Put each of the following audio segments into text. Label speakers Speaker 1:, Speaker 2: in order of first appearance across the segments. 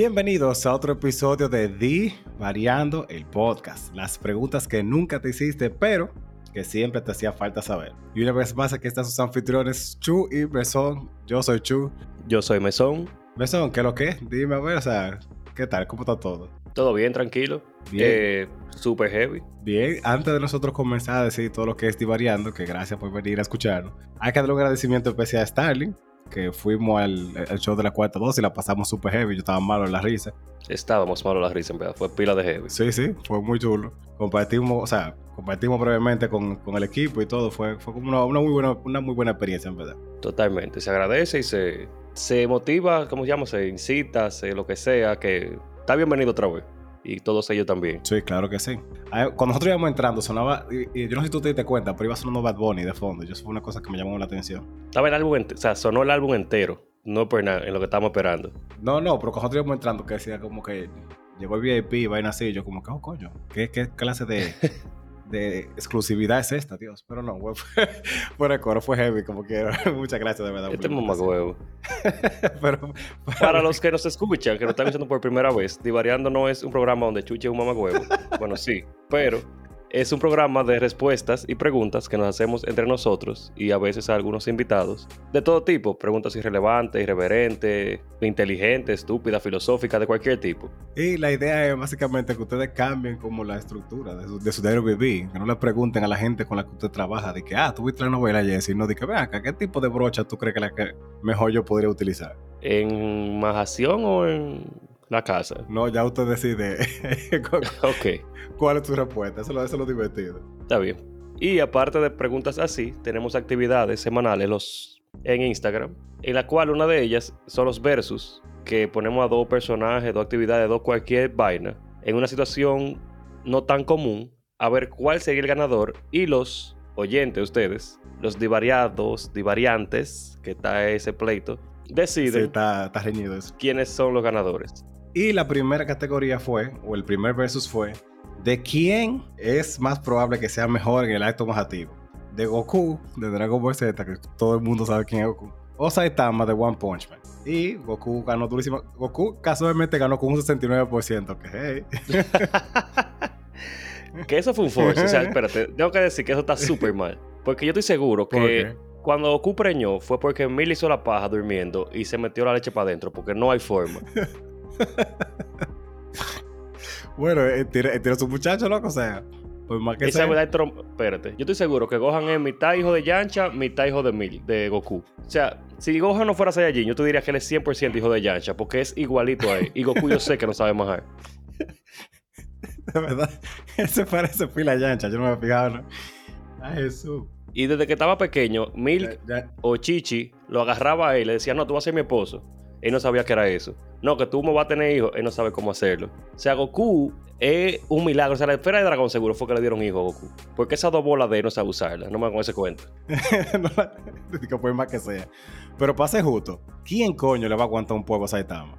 Speaker 1: Bienvenidos a otro episodio de Di Variando el Podcast. Las preguntas que nunca te hiciste, pero que siempre te hacía falta saber. Y una vez más, aquí están sus anfitriones Chu y Mesón. Yo soy Chu.
Speaker 2: Yo soy Mesón.
Speaker 1: Mesón, ¿qué es lo que? Dime a ver, o sea, ¿qué tal? ¿Cómo está todo?
Speaker 2: Todo bien, tranquilo.
Speaker 1: Bien.
Speaker 2: Eh, Super heavy.
Speaker 1: Bien, antes de nosotros comenzar a decir todo lo que es Divariando, que gracias por venir a escucharnos, hay que darle un agradecimiento especial a Starling, que fuimos al, al show de la cuarta dosis y la pasamos súper heavy. Yo estaba malo en la risa.
Speaker 2: Estábamos malos la risa, en verdad. Fue pila de heavy.
Speaker 1: Sí, sí, fue muy chulo. Compartimos, o sea, compartimos brevemente con, con el equipo y todo. Fue, fue como una, una muy buena, una muy buena experiencia, en verdad.
Speaker 2: Totalmente. Se agradece y se, se motiva, ¿cómo se llama? Se incita, se lo que sea, que está bienvenido otra vez. Y todos ellos también.
Speaker 1: Sí, claro que sí. Ah, Cuando nosotros íbamos entrando, sonaba, y, y yo no sé si tú te diste cuenta, pero iba sonando Bad Bunny de fondo. Y eso fue una cosa que me llamó la atención.
Speaker 2: Estaba el álbum, o sea, sonó el álbum entero. No por nada, en lo que estábamos esperando.
Speaker 1: No, no, pero cuando nosotros íbamos entrando, que decía como que llegó el VIP y vaina así, yo como que, oh, coño, ¿qué, qué clase de, de exclusividad es esta, Dios? Pero no, fue, de coro, fue heavy, como quiera. Muchas gracias, de verdad.
Speaker 2: Este huevo.
Speaker 1: pero,
Speaker 2: Para los que nos escuchan, que nos están escuchando por primera vez, Divariando no es un programa donde chuche un mamagüevo. Bueno, sí, pero es un programa de respuestas y preguntas que nos hacemos entre nosotros y a veces a algunos invitados de todo tipo. Preguntas irrelevantes, irreverentes, inteligentes, estúpidas, filosóficas, de cualquier tipo.
Speaker 1: Y la idea es básicamente que ustedes cambien como la estructura de su, de su diario vivir, que no le pregunten a la gente con la que usted trabaja, de que, ah, tú viste la novela ayer, sino de que, vean acá, ¿qué tipo de brocha tú crees que la que mejor yo podría utilizar?
Speaker 2: ¿En Majación o en la casa?
Speaker 1: No, ya usted decide cu-
Speaker 2: Ok.
Speaker 1: cuál es tu respuesta, eso, eso es lo divertido.
Speaker 2: Está bien. Y aparte de preguntas así, tenemos actividades semanales los, en Instagram, en la cual una de ellas son los versus, que ponemos a dos personajes, dos actividades, dos cualquier vaina, en una situación no tan común, a ver cuál sería el ganador y los oyentes, ustedes, los divariados, divariantes, que está ese pleito,
Speaker 1: Sí,
Speaker 2: deciden
Speaker 1: está, está reñido eso.
Speaker 2: quiénes son los ganadores.
Speaker 1: Y la primera categoría fue, o el primer versus fue, de quién es más probable que sea mejor en el acto majativo. De Goku, de Dragon Ball Z, que todo el mundo sabe quién es Goku. O Saitama de One Punch Man. Y Goku ganó durísimo. Goku casualmente ganó con un 69%, que hey.
Speaker 2: Que eso fue un force. O sea, espérate, tengo que decir que eso está súper mal. Porque yo estoy seguro
Speaker 1: ¿Por
Speaker 2: que cuando Goku preñó fue porque Mil hizo la paja durmiendo y se metió la leche para adentro, porque no hay forma.
Speaker 1: Bueno, eh, tiene, eh, tiene su muchacho, loco, o sea, pues más que
Speaker 2: Esa
Speaker 1: sea.
Speaker 2: verdad es trom- Espérate, yo estoy seguro que Gohan es mitad hijo de Yancha, mitad hijo de Mil, de Goku. O sea, si Gohan no fuera Saiyajin, yo te diría que él es 100% hijo de Yancha, porque es igualito a él. Y Goku yo sé que no sabe majar.
Speaker 1: De verdad, ese parece pila yancha, yo no me he fijado, ¿no? Ay, Jesús.
Speaker 2: Y desde que estaba pequeño, Milk
Speaker 1: Ya- ya-
Speaker 2: o Chichi lo agarraba a él y le decía, no, tú vas a ser mi esposo. Él no sabía que era eso. No, que tú me vas a tener hijos, él no sabe cómo hacerlo. O sea, Goku es un milagro. O sea, la esfera de dragón seguro fue que le dieron hijo a Goku. Porque esas dos bolas de él no sabe usarlas. No me con ese cuento.
Speaker 1: no, la- que por más que sea. Pero para ser justo, ¿quién coño le va a aguantar un pueblo a Saitama?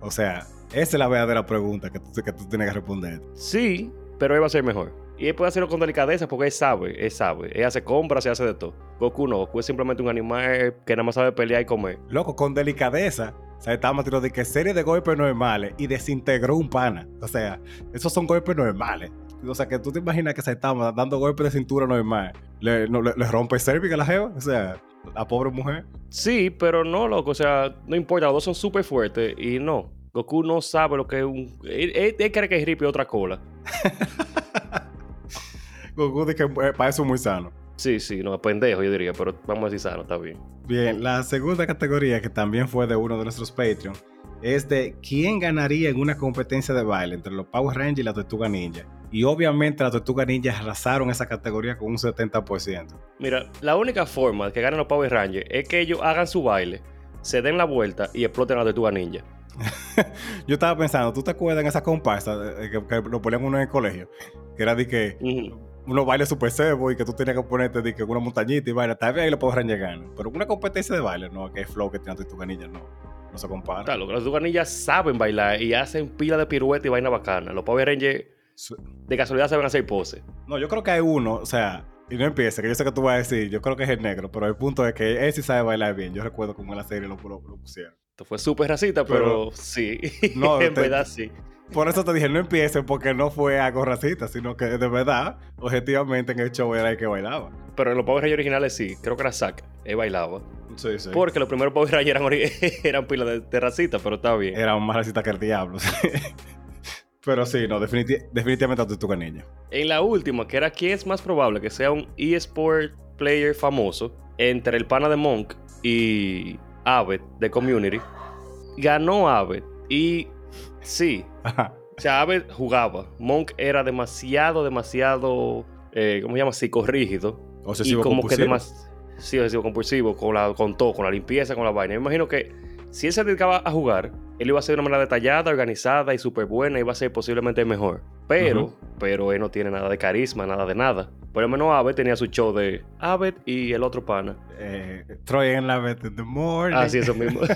Speaker 1: O sea, esa es la verdadera pregunta que tú, que tú tienes que responder.
Speaker 2: Sí, pero él va a ser mejor. Y él puede hacerlo con delicadeza porque él sabe, él sabe. Él hace compras, se hace de todo. Goku no, Goku es simplemente un animal que nada más sabe pelear y comer.
Speaker 1: Loco, con delicadeza, Saitama tiró de que serie de golpes normales y desintegró un pana. O sea, esos son golpes normales. O sea, que tú te imaginas que Saitama dando golpes de cintura normal le, no, le, le rompe el cervix a la jeva. O sea, la pobre mujer.
Speaker 2: Sí, pero no, loco. O sea, no importa, los dos son súper fuertes y no. Goku no sabe lo que es un. Él, él- él cree que es hippie otra cola.
Speaker 1: Goku que para eso es muy sano.
Speaker 2: Sí, sí, no, pendejo, yo diría, pero vamos a decir sano, está bien.
Speaker 1: Bien, la segunda categoría, que también fue de uno de nuestros Patreon, es de quién ganaría en una competencia de baile entre los Power Rangers y la Tortuga Ninja. Y obviamente las Tortuga Ninja arrasaron esa categoría con un 70%.
Speaker 2: Mira, la única forma de que ganen los Power Rangers es que ellos hagan su baile, se den la vuelta y exploten a la tortuga ninja.
Speaker 1: Yo estaba pensando, ¿tú te acuerdas en esa comparsa eh, que, que lo ponían uno en el colegio? Que era de que. Unos bailes super servo y que tú tenías que ponerte de que una montañita y vaina. Tal vez ahí Power Rangers ganan. Pero una competencia de baile, no, que el flow que tiene la Tortuga Ninja, no. No se compara.
Speaker 2: Claro, que las saben bailar y hacen pila de pirueta y vaina bacana. Los Power Rangers de casualidad saben hacer pose.
Speaker 1: No, yo creo que hay uno, o sea, y no empiece, que yo sé que tú vas a decir, yo creo que es el negro, pero el punto es que él sí sabe bailar bien. Yo recuerdo como en la serie lo, lo- lo pusieron.
Speaker 2: Esto fue súper racista, pero, sí.
Speaker 1: No,
Speaker 2: en
Speaker 1: te-
Speaker 2: verdad sí.
Speaker 1: Por eso te dije, no empiecen porque no fue algo racista, sino que de verdad, objetivamente en el show era el que bailaba.
Speaker 2: Pero en los Power Rangers originales sí. Creo que era Zack. Él bailaba.
Speaker 1: Sí, sí.
Speaker 2: Porque los primeros Power Rangers eran, eran pila de, de racista, pero está bien.
Speaker 1: Era más racista que el diablo. sí. Pero sí, no, definiti- definitivamente Tortuga Ninja.
Speaker 2: En la última, que era quién es más probable que sea un eSport player famoso entre el pana de Monk y Abbott de Community, ganó Abbott. Y sí,
Speaker 1: Ajá.
Speaker 2: Abbott jugaba. Monk era demasiado, demasiado, eh, ¿cómo se llama? Psicorrígido. Y
Speaker 1: Obsesivo
Speaker 2: como que
Speaker 1: compulsivo.
Speaker 2: demasiado. Sí, obsesivo compulsivo, con, la, con todo, con la limpieza, con la vaina. Me imagino que si él se dedicaba a jugar, él iba a ser de una manera detallada, organizada y súper buena, iba a ser posiblemente mejor. Pero,
Speaker 1: Ujú.
Speaker 2: pero él no tiene nada de carisma, nada de nada. Por lo menos Abbott tenía su show de Abbott y el otro pana.
Speaker 1: Eh, Troy en la vez in the morning.
Speaker 2: Así eso mismo.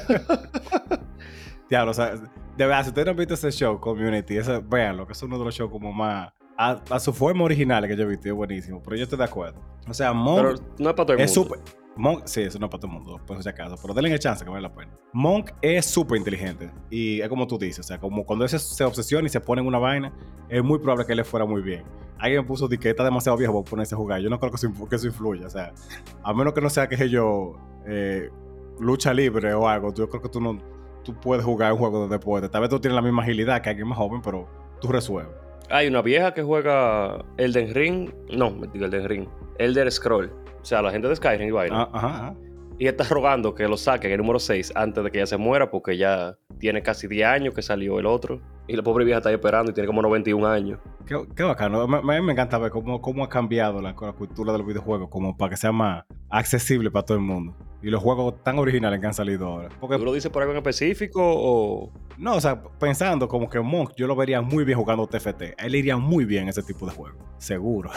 Speaker 1: Diablo, o sea, de verdad, si ustedes no han visto ese show, Community, ese, véanlo, que es uno de los shows como más. A, a su forma original que yo he visto, es buenísimo. Pero yo estoy de acuerdo. O sea, Monk
Speaker 2: pero no es para todo el
Speaker 1: es
Speaker 2: mundo.
Speaker 1: súper. Monk, sí, eso no es para todo el mundo, por si acaso. Pero denle el chance que vale la pena. Monk es súper inteligente. Y es como tú dices, o sea, como cuando él se, se obsesiona y se pone en una vaina, es muy probable que le fuera muy bien. Alguien me puso de que está demasiado viejo para ponerse a jugar. Yo no creo que eso, que eso influya. O sea, a menos que no sea que yo eh, lucha libre o algo, yo creo que tú no tú puedes jugar un juego de deporte. Tal vez tú tienes la misma agilidad que alguien más joven, pero tú resuelves.
Speaker 2: Hay una vieja que juega Elden Ring. No, me digo Elden Ring. Elder Scroll. O sea, la gente de Skyrim y vaina.
Speaker 1: Ah, ajá, ajá.
Speaker 2: Y está rogando que lo saquen el número 6 antes de que ella se muera, porque ya tiene casi 10 años que salió el otro. Y la pobre vieja está ahí esperando y tiene como 91 años.
Speaker 1: Qué, qué bacano. A mí me encanta ver cómo, cómo ha cambiado la, la cultura de los videojuegos, como para que sea más accesible para todo el mundo. Y los juegos tan originales que han salido ahora. Porque,
Speaker 2: ¿Tú lo dices por algo en específico o...?
Speaker 1: no, o sea, pensando como que Monk, yo lo vería muy bien jugando TFT. Él iría muy bien ese tipo de juego. Seguro.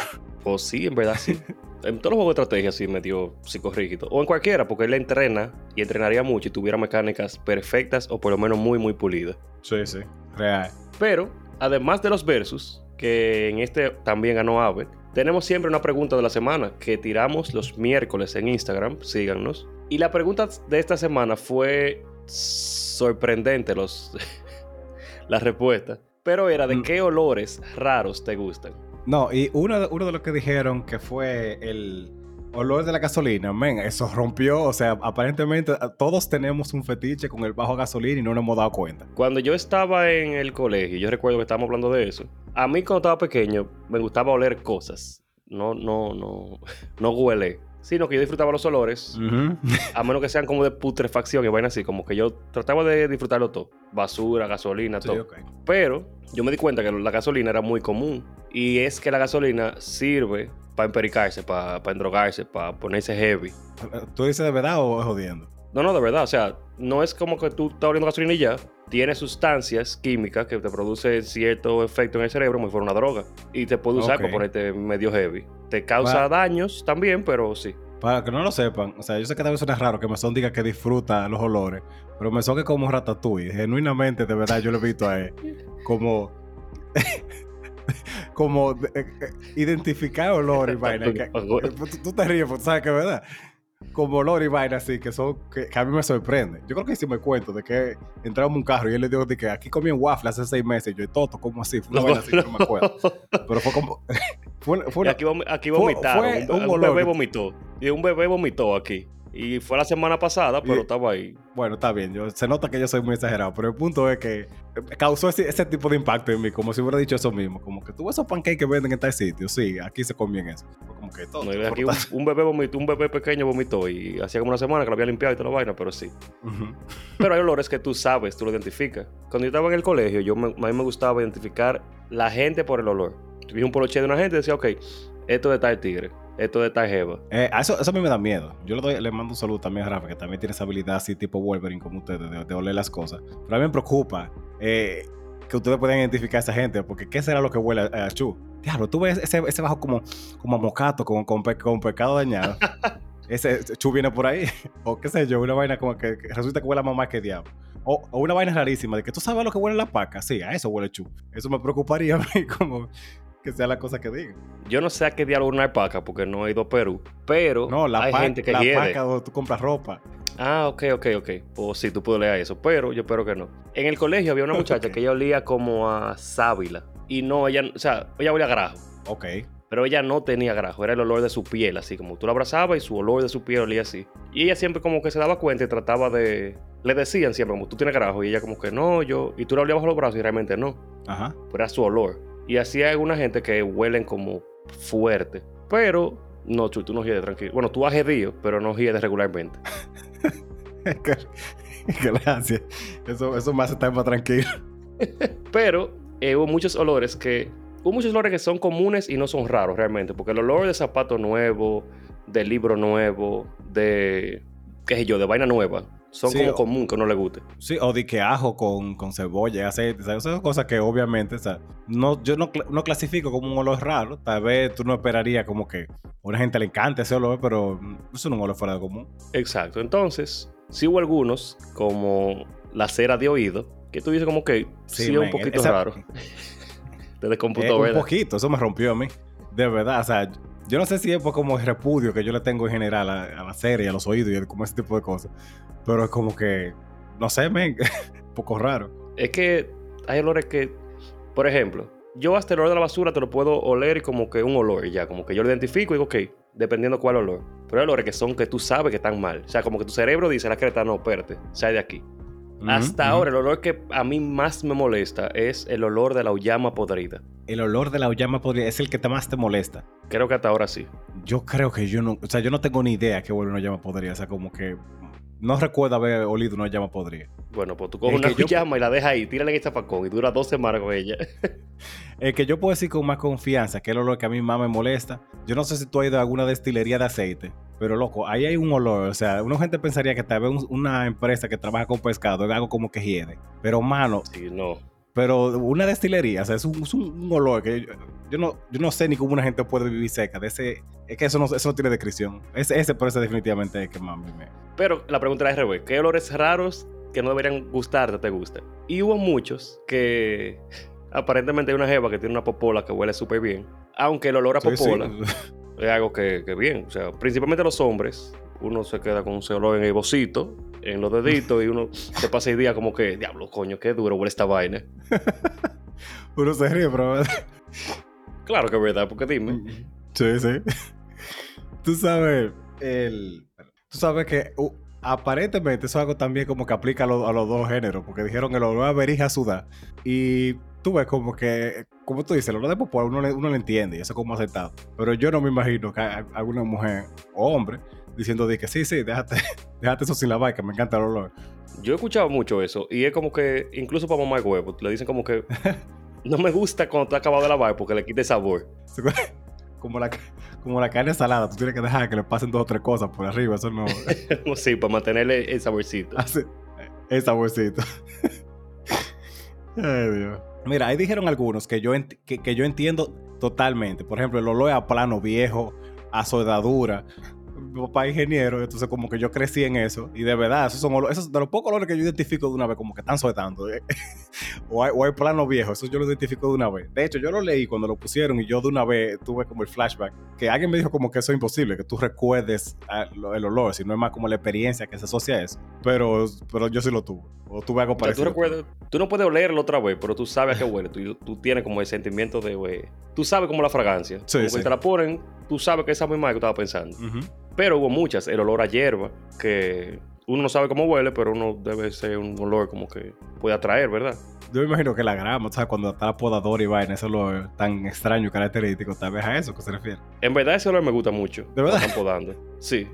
Speaker 2: Pues sí, en verdad sí. en todos los juegos de estrategia sí medio psicorrígido. O en cualquiera, porque él entrena y entrenaría mucho y tuviera mecánicas perfectas o por lo menos muy, muy pulidas.
Speaker 1: Sí, sí. Real.
Speaker 2: Pero, además de los versus, que en este también ganó Abbott, tenemos siempre una pregunta de la semana que tiramos los miércoles en Instagram, síganos. Y la pregunta de esta semana fue sorprendente los la respuesta, pero era de
Speaker 1: Mm.
Speaker 2: qué olores raros te gustan.
Speaker 1: No, y uno, uno de los que dijeron que fue el olor de la gasolina, men, eso rompió. O sea, aparentemente a- todos tenemos un fetiche con el bajo gasolina y no nos hemos dado cuenta.
Speaker 2: Cuando yo estaba en el colegio, yo recuerdo que estábamos hablando de eso. A mí cuando estaba pequeño me gustaba oler cosas. No, no, no, no huele. Sino que yo disfrutaba los olores. A menos que sean como de putrefacción y vaina así, como que yo trataba de disfrutarlo todo. Basura, gasolina,
Speaker 1: Sí,
Speaker 2: todo. Pero yo me di cuenta que la gasolina era muy común. Y es que la gasolina sirve para empericarse, para endrogarse, para ponerse heavy.
Speaker 1: ¿Tú dices de verdad o es jodiendo?
Speaker 2: No, no, de verdad. O sea, no es como que tú estás oliendo gasolina y ya. Tiene sustancias químicas que te producen cierto efecto en el cerebro, como si fuera una droga. Y te puede usar
Speaker 1: Ok.
Speaker 2: para ponerte medio heavy. Te causa daños también, pero sí.
Speaker 1: Para que no lo sepan, o sea, yo sé que tal vez suena raro que Mesón diga que disfruta los olores, pero Mesón es como Ratatouille. Genuinamente, de verdad, yo lo he visto a él como... como eh, eh, identificar olor y vaina. que- tú, tú te ríes tú sabes que es verdad. Como olor y vaina así, que son que, que a mí me sorprende. Yo creo que sí me cuento de que entramos en un carro y él le dijo de que aquí comí en waffle hace seis meses. Y yo, Toto, ¿cómo así? Fue una vaina así, no me acuerdo. Pero fue como... fue, fue una-
Speaker 2: aquí, vom- aquí vomitaron.
Speaker 1: fue
Speaker 2: un,
Speaker 1: un
Speaker 2: un bebé vomitó. Y un bebé vomitó aquí. Y fue la semana pasada, pero
Speaker 1: Y-
Speaker 2: estaba ahí.
Speaker 1: Bueno, está bien. Yo, se nota que yo soy muy exagerado, pero el punto es que eh, causó ese, ese tipo de impacto en mí, como si hubiera dicho eso mismo. Como que tú esos pancakes que venden en tal sitio, sí, aquí se comían eso. Como que todo.
Speaker 2: No, aquí un, un bebé vomitó, un bebé pequeño vomitó. Y hacía como una semana que lo había limpiado y toda la vaina, pero sí. Pero hay olores que tú sabes, tú lo identificas. Cuando yo estaba en el colegio, yo me- a mí me gustaba identificar la gente por el olor. Tú vi un poloche de una gente y decía, ok, esto de tal tigre, esto de tal jeva.
Speaker 1: Eh, eso, eso a mí me da miedo. Yo le, doy- le mando un saludo también a Rafa, que también tiene esa habilidad así tipo Wolverine como ustedes, de, de oler las cosas. Pero a mí me preocupa eh, que ustedes puedan identificar a esa gente, porque ¿qué será lo que huele a, a Chu? Diablo, tú ves ese, ese bajo como, como a mocato, con, con, pe- con pecado dañado. ese ese Chu viene por ahí. o qué sé yo, una vaina como que, que resulta que huele a mamá que diablo. O, o una vaina rarísima, de que tú sabes lo que huele la paca. Sí, a eso huele Chu. Eso me preocuparía a mí como que sea la cosa que digan.
Speaker 2: Yo no sé a qué diálogo una alpaca porque no he ido a Perú, pero
Speaker 1: No, la,
Speaker 2: hay gente que
Speaker 1: la
Speaker 2: hiede.
Speaker 1: paca donde tú compras ropa.
Speaker 2: Ah, ok, ok, ok. Pues sí, tú puedes leer eso, pero yo espero que no. En el colegio había una muchacha que ella olía como a sábila. Y no, ella, o sea, ella olía a grajo.
Speaker 1: Ok.
Speaker 2: Pero ella no tenía grajo, era el olor de su piel, así como tú la abrazabas y su olor de su piel olía así. Y ella siempre como que se daba cuenta y trataba de... Le decían siempre como tú tienes grajo y ella como que no, yo... Y tú la olías bajo los brazos y realmente no.
Speaker 1: Ajá.
Speaker 2: Pero era su olor. Y así hay alguna gente que huelen como fuerte. Pero no, Chuy, tú no hiedes tranquilo. Bueno, tú has hedido, pero no hiedes regularmente.
Speaker 1: Gracias. Eso, eso me hace estar más tranquilo.
Speaker 2: Pero eh, hubo muchos olores que. Hubo muchos olores que son comunes y no son raros realmente. Porque el olor de zapato nuevo, de libro nuevo, de. qué sé yo, de vaina nueva. Son
Speaker 1: Sí,
Speaker 2: como común que no le guste.
Speaker 1: Sí, o de que ajo con, con cebolla aceite. ¿sabes? Esas son cosas que obviamente, o sea, no, yo no, no clasifico como un olor raro. Tal vez tú no esperarías como que a una gente le encante ese olor, pero mm, eso no es un olor fuera de común.
Speaker 2: Exacto. Entonces, sí hubo algunos, como la cera de oído, que tú dices como que sí, es un
Speaker 1: men,
Speaker 2: poquito
Speaker 1: esa-
Speaker 2: raro. Te
Speaker 1: Eh,
Speaker 2: descomputó,
Speaker 1: un
Speaker 2: ¿verdad?
Speaker 1: poquito, eso me rompió a mí. De verdad, o sea, yo no sé si es por como el repudio que yo le tengo en general a, la serie, a los oídos y a- como ese tipo de cosas. Pero es como que, no sé, men, un poco raro.
Speaker 2: Es que hay olores que, por ejemplo, yo hasta el olor de la basura te lo puedo oler como que un olor y ya, como que yo lo identifico y digo, ok, dependiendo cuál olor. Pero hay olores que son que tú sabes que están mal. O sea, como que tu cerebro dice, la creta, no, espérate, sal de aquí. Hasta ahora, el olor que a mí más me molesta es el olor de la uyama podrida.
Speaker 1: El olor de la llama podría, es el que te más te molesta.
Speaker 2: Creo que hasta ahora sí.
Speaker 1: Yo creo que yo no, o sea, yo no tengo ni idea qué huele una llama podrida. O sea, como que no recuerdo haber olido una llama podrida.
Speaker 2: Bueno, pues tú coges
Speaker 1: El
Speaker 2: una
Speaker 1: yo-
Speaker 2: uyama y la dejas ahí, tírala en el zafacón y dura dos semanas con ella.
Speaker 1: El que yo puedo decir con más confianza, que es el olor que a mí más me molesta. Yo no sé si tú has ido a alguna destilería de aceite, pero loco, ahí hay un olor. O sea, una gente pensaría que tal vez un- una empresa que trabaja con pescado es algo como que hiede. Pero, mano,
Speaker 2: sí, no.
Speaker 1: Pero una destilería, o sea, es un, es un- un olor que yo, yo no, yo no sé ni cómo una gente puede vivir cerca de ese. Es que eso no, eso no tiene descripción. Ese, ese por eso definitivamente es que más me.
Speaker 2: Pero la pregunta era al revés. ¿Qué olores raros que no deberían gustarte te gustan? Y hubo muchos que aparentemente hay una jeva que tiene una popola que huele súper bien. Aunque el olor a
Speaker 1: Sí, sí.
Speaker 2: popola es algo que, que bien. O sea, principalmente los hombres, uno se queda con ese olor en el bocito, en los deditos, y uno se pasa el día como que, diablo, coño, qué duro huele esta vaina.
Speaker 1: Uno se ríe, pero.
Speaker 2: Claro que es verdad, porque dime.
Speaker 1: Sí, sí. Tú sabes, el, tú sabes que uh, aparentemente eso es algo también como que aplica a, lo- a los dos géneros, porque dijeron el olor a berija sudar. Y tú ves como que, como tú dices, el olor de popó uno le, uno le entiende y eso es como aceptado. Pero yo no me imagino que alguna mujer o hombre diciendo de que sí, sí, déjate, déjate eso sin lavar, que me encanta el olor.
Speaker 2: Yo he escuchado mucho eso, y es como que, incluso para mamá huevo, le dicen como que no me gusta cuando está acabado de lavar porque le quita el sabor.
Speaker 1: Como la, como la carne salada, tú tienes que dejar que le pasen dos o tres cosas por arriba, eso no...
Speaker 2: sí, para mantenerle el saborcito.
Speaker 1: Hace el saborcito. Ay, Dios. Mira, ahí dijeron algunos que yo, que, que yo entiendo totalmente. Por ejemplo, el olor a plano viejo, a soldadura. Mi papá es ingeniero, entonces como que yo crecí en eso. Y de verdad, esos son olores, esos de los pocos olores que yo identifico de una vez, como que están soldando. ¿eh? o, hay, o hay plano viejo, eso yo lo identifico de una vez. De hecho, yo lo leí cuando lo pusieron y yo de una vez tuve como el flashback. Que alguien me dijo como que eso es imposible, que tú recuerdes ah, el olor, sino es más como la experiencia que se asocia a eso. Pero, pero yo sí lo tuve. O tuve algo
Speaker 2: O sea, tú,
Speaker 1: parecido.
Speaker 2: recuerdas, tú no puedes olerlo otra vez, pero tú sabes a qué huele. Tú, tú tienes como el sentimiento de, güey, tú sabes como la fragancia.
Speaker 1: Sí,
Speaker 2: como
Speaker 1: sí.
Speaker 2: que te la ponen, tú sabes que esa misma que tú estabas pensando.
Speaker 1: Ujú.
Speaker 2: Pero hubo muchas, el olor a hierba, que uno no sabe cómo huele, pero uno debe ser un olor como que puede atraer, ¿verdad?
Speaker 1: Yo me imagino que la grama, ¿sabes? Cuando está la podadora y vaina, eso es lo tan extraño y característico. Tal vez a eso que se refiere.
Speaker 2: En verdad ese olor me gusta mucho.
Speaker 1: ¿De verdad?
Speaker 2: Están podando. Sí.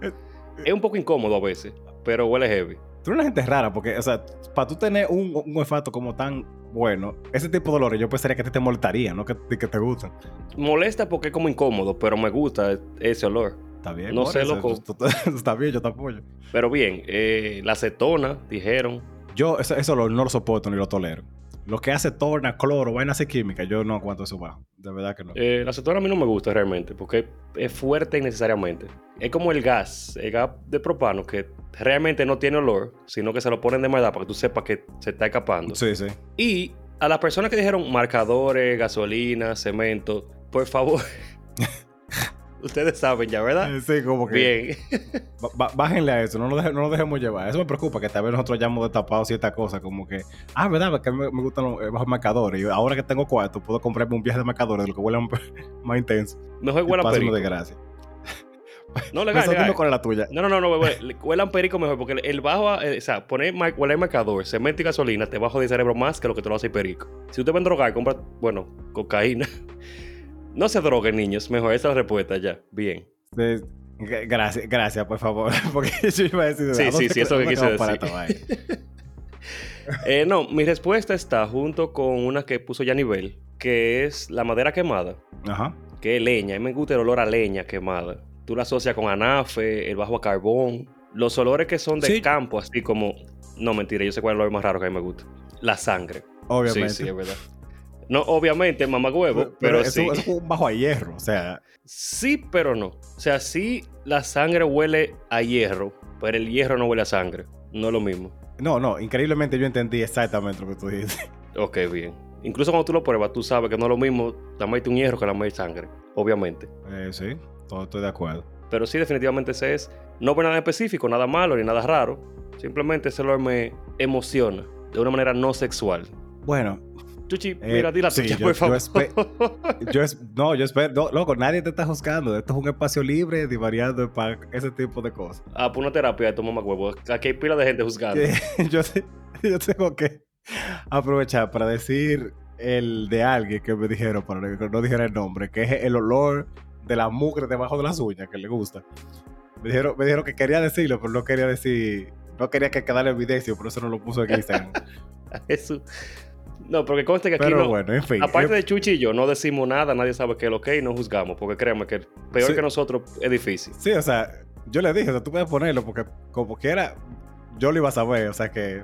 Speaker 2: es un poco incómodo a veces, pero huele heavy.
Speaker 1: Tú eres una gente rara porque, o sea, para tú tener un, un olfato como tan bueno, ese tipo de olores yo pensaría que ti te molestaría, no que, que te gustan.
Speaker 2: Molesta porque es como incómodo, pero me gusta ese olor.
Speaker 1: Está bien.
Speaker 2: No sé, loco.
Speaker 1: está bien, yo te apoyo.
Speaker 2: Pero bien, eh, la acetona, dijeron.
Speaker 1: Yo ese, ese olor no lo soporto ni lo tolero. Lo que hace torna, cloro, vainas así químicas, yo no aguanto eso bajo. De verdad que no.
Speaker 2: Eh, la acetona a mí no me gusta realmente, porque es fuerte innecesariamente. Es como el gas, el gas de propano, que realmente no tiene olor, sino que se lo ponen de maldad para que tú sepas que se está escapando.
Speaker 1: Sí, sí.
Speaker 2: Y a las personas que dijeron marcadores, gasolina, cemento, por favor, Ustedes saben ya, ¿verdad?
Speaker 1: Eh, Sí, como que.
Speaker 2: Bien.
Speaker 1: Bájenle a eso, no lo, deje- no lo dejemos llevar. Eso me preocupa, que tal vez nosotros hayamos destapado ciertas cosas, como que, ah, verdad, que me, me gustan los eh, bajos marcadores. Y ahora que tengo cuarto, puedo comprarme un viaje de marcadores lo que huele más intenso.
Speaker 2: Mejor huelan
Speaker 1: paso
Speaker 2: perico.
Speaker 1: de gracia.
Speaker 2: No, legal, legal.
Speaker 1: es la tuya.
Speaker 2: No, no, no, no, huele- huelan perico mejor, porque el- bajo, eh, o sea, poner huele marcador, cemento y gasolina, te bajo de cerebro más que lo que te lo hace perico. Si usted va a drogar, compra, bueno, cocaína. No se droguen, niños. Mejor, esa es la respuesta ya. Bien.
Speaker 1: De- gracias, gracias, por favor. Porque yo iba a decir,
Speaker 2: Sí,
Speaker 1: ¿a dónde-
Speaker 2: sí, sí, eso que quise decir. Eh, no, mi respuesta está junto con una que puso ya nivel, que es la madera quemada,
Speaker 1: Ajá.
Speaker 2: que es leña. A mí me gusta el olor a leña quemada. Tú la asocias con anafe, el bajo a carbón. Los olores que son de
Speaker 1: Sí.
Speaker 2: campo, así como... No, mentira, yo sé cuál es el olor más raro que a mí me gusta. La sangre.
Speaker 1: Obviamente.
Speaker 2: Sí, sí, es verdad. No, obviamente, mamá huevo, pero,
Speaker 1: eso,
Speaker 2: sí.
Speaker 1: eso es un bajo a hierro. O sea,
Speaker 2: Sí, pero no. O sea, sí la sangre huele a hierro, pero el hierro no huele a sangre. No es lo mismo.
Speaker 1: no, no, increíblemente yo entendí exactamente lo que tú dices.
Speaker 2: Ok, bien. Incluso cuando tú lo pruebas, tú sabes que no es lo mismo la un hierro que la sangre, obviamente.
Speaker 1: Eh, sí, todo estoy de acuerdo.
Speaker 2: Pero sí, definitivamente ese es. No por nada específico, nada malo ni nada raro. Simplemente ese olor me emociona de una manera no sexual.
Speaker 1: Bueno,
Speaker 2: Chuchi,
Speaker 1: Eh,
Speaker 2: mira, di la
Speaker 1: sí, yo-
Speaker 2: por
Speaker 1: yo
Speaker 2: favor.
Speaker 1: yo es, no, yo espero, no, loco, nadie te está juzgando. Esto es un espacio libre, divariando para ese tipo de cosas.
Speaker 2: ah, por una terapia de tu mamá huevo. Aquí hay pila de gente juzgando.
Speaker 1: Yo, yo tengo que aprovechar para decir el de alguien que me dijeron, para que no dijera el nombre, que es el olor de la mugre debajo de las uñas que le gusta. Me dijeron, me dijeron que quería decirlo, pero no quería decir, no quería que quedara evidencia, por eso no lo puso en Instagram.
Speaker 2: Eso. No, porque conste que aquí
Speaker 1: pero
Speaker 2: no.
Speaker 1: bueno, en fin.
Speaker 2: Aparte
Speaker 1: eh,
Speaker 2: de Chuchi y yo, no decimos nada, nadie sabe qué es lo que es y no juzgamos, porque créanme que peor
Speaker 1: Sí.
Speaker 2: que nosotros es difícil.
Speaker 1: Sí, o sea, yo le dije, o sea, tú puedes ponerlo porque como quiera, yo lo iba a saber, o sea que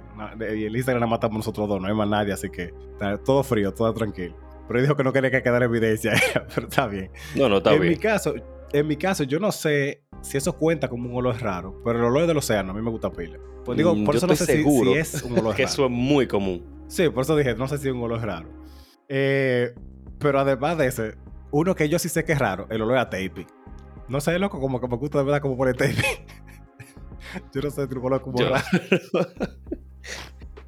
Speaker 1: y el Instagram la matamos nosotros dos, no hay más nadie, así que está todo frío, todo tranquilo. Pero él dijo que no quería que quedara evidencia, pero está bien.
Speaker 2: No, no, está
Speaker 1: en
Speaker 2: bien.
Speaker 1: mi caso, en mi caso, yo no sé si eso cuenta como un olor raro, pero el olor del océano a mí me gusta pila. Pues digo,
Speaker 2: Mm,
Speaker 1: por
Speaker 2: yo
Speaker 1: eso no sé si- es un olor
Speaker 2: que
Speaker 1: raro.
Speaker 2: eso es muy común.
Speaker 1: Sí, por eso dije, no sé si es un olor raro. Eh, pero además de ese, uno que yo sí sé que es raro, el olor a tape. No sé, loco, como que me gusta de verdad como pone tape. yo no sé, tipo como
Speaker 2: Yo-
Speaker 1: raro.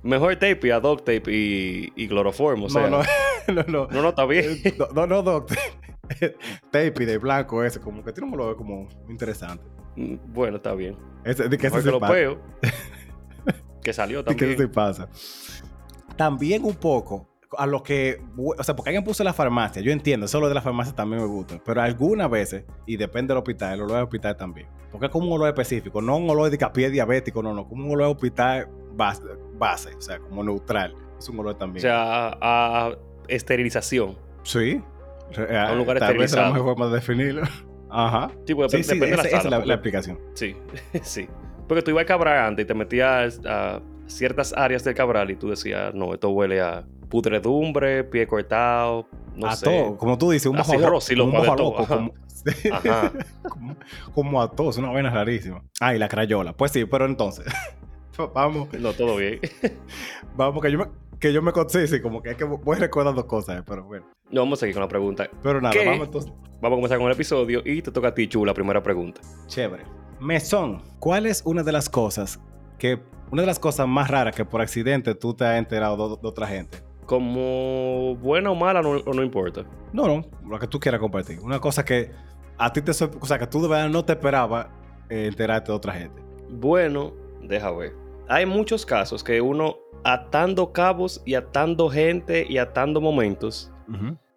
Speaker 2: Mejor tape a dog tape y, y cloroformo, o sea.
Speaker 1: no, no, no, no.
Speaker 2: no, no, está bien.
Speaker 1: Eh, No, no, no, tape de blanco ese, como que tiene un olor como interesante.
Speaker 2: Mm, bueno, está bien.
Speaker 1: Ese, de que ese sí
Speaker 2: lo peo. que salió
Speaker 1: De que
Speaker 2: también.
Speaker 1: pasa. También un poco a lo que, o sea, porque alguien puso la farmacia, yo entiendo, eso lo de la farmacia también me gusta, pero algunas veces, y depende del hospital, el olor del hospital también, porque es como un olor específico, no un olor de pie diabético, no, no, como un olor de hospital base, base, o sea, como neutral, es un olor
Speaker 2: O
Speaker 1: también.
Speaker 2: sea, a, a esterilización.
Speaker 1: sí,
Speaker 2: a un lugar
Speaker 1: tal vez es la mejor forma de definirlo. Ajá.
Speaker 2: Sí, porque
Speaker 1: Sí,
Speaker 2: dep-
Speaker 1: sí,
Speaker 2: depende de la
Speaker 1: esa, esa
Speaker 2: sala.
Speaker 1: es la,
Speaker 2: porque-
Speaker 1: la explicación.
Speaker 2: Sí, sí. Porque tú ibas a Cabral antes y te metías a ciertas áreas del Cabral y tú decías, no, esto huele a pudredumbre, pie cortado, no
Speaker 1: a
Speaker 2: sé.
Speaker 1: todo, como tú dices, un bajo loco, un
Speaker 2: todo,
Speaker 1: loco,
Speaker 2: ajá.
Speaker 1: como,
Speaker 2: Ajá.
Speaker 1: como, como a todos, una vaina rarísima. Ah, y la crayola. Pues sí, pero entonces, vamos,
Speaker 2: No, todo bien.
Speaker 1: vamos, que yo me, que yo me sí, sí, como que es que voy recordando cosas, pero bueno.
Speaker 2: No, vamos a seguir con la pregunta.
Speaker 1: Pero nada,
Speaker 2: ¿Qué?
Speaker 1: vamos entonces.
Speaker 2: Vamos a comenzar con el episodio y te toca a ti, Chu, la primera pregunta.
Speaker 1: Chévere. Mesón, ¿cuál es una de las cosas que, una de las cosas más raras que por accidente tú te has enterado de, de otra gente?
Speaker 2: Como buena o mala, no, o no importa.
Speaker 1: No, no, lo que tú quieras compartir. Una cosa que a ti te, o sea, que tú de verdad no te esperabas eh, enterarte de otra gente.
Speaker 2: Bueno, deja ver. Hay muchos casos que uno atando cabos y atando gente y atando momentos.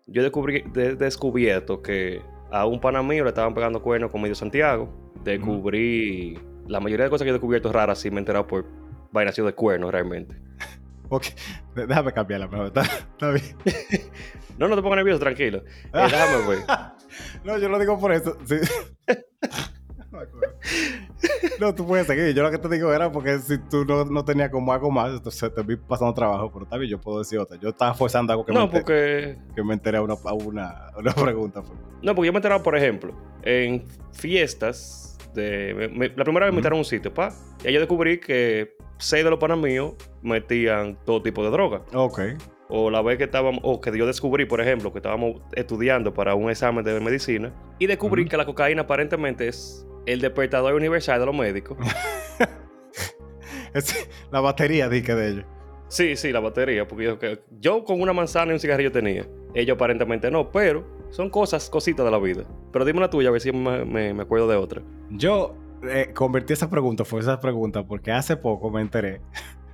Speaker 2: Yo descubrí, de- descubierto que a un pana mío le estaban pegando cuernos con medio Santiago. Descubrí la mayoría de cosas que he descubierto raras sí me he enterado por vainas de cuernos realmente.
Speaker 1: Ok, déjame cambiarla mejor. Está, está bien.
Speaker 2: No, no te pongas nervioso, tranquilo. Eh, déjame ver.
Speaker 1: no, yo lo digo por eso. sí. no, tú puedes seguir. Yo lo que te digo era porque si tú no, no tenías como algo más, entonces te vi pasando trabajo, pero bien, yo puedo decir otra. Yo estaba forzando algo que, me,
Speaker 2: No, porque
Speaker 1: que me enteré a una, a una, una pregunta. pues.
Speaker 2: No, porque yo me he enterado, por ejemplo, en fiestas. De, me- me- la primera vez me invitaron a un sitio, pa. Y ahí yo descubrí que seis de los panas míos metían todo tipo de droga.
Speaker 1: Ok.
Speaker 2: o la vez que estábamos, o que yo descubrí, por ejemplo, que estábamos estudiando para un examen de medicina y descubrí que la cocaína aparentemente es el despertador universal de los médicos.
Speaker 1: es la batería, dije de ellos.
Speaker 2: Sí, sí, la batería, porque yo, yo con una manzana y un cigarrillo tenía. Ellos aparentemente no, pero son cosas, cositas de la vida. Pero dime la tuya, a ver si me, acuerdo de otra.
Speaker 1: Yo eh, convertí esa pregunta, fue esa pregunta, porque hace poco me enteré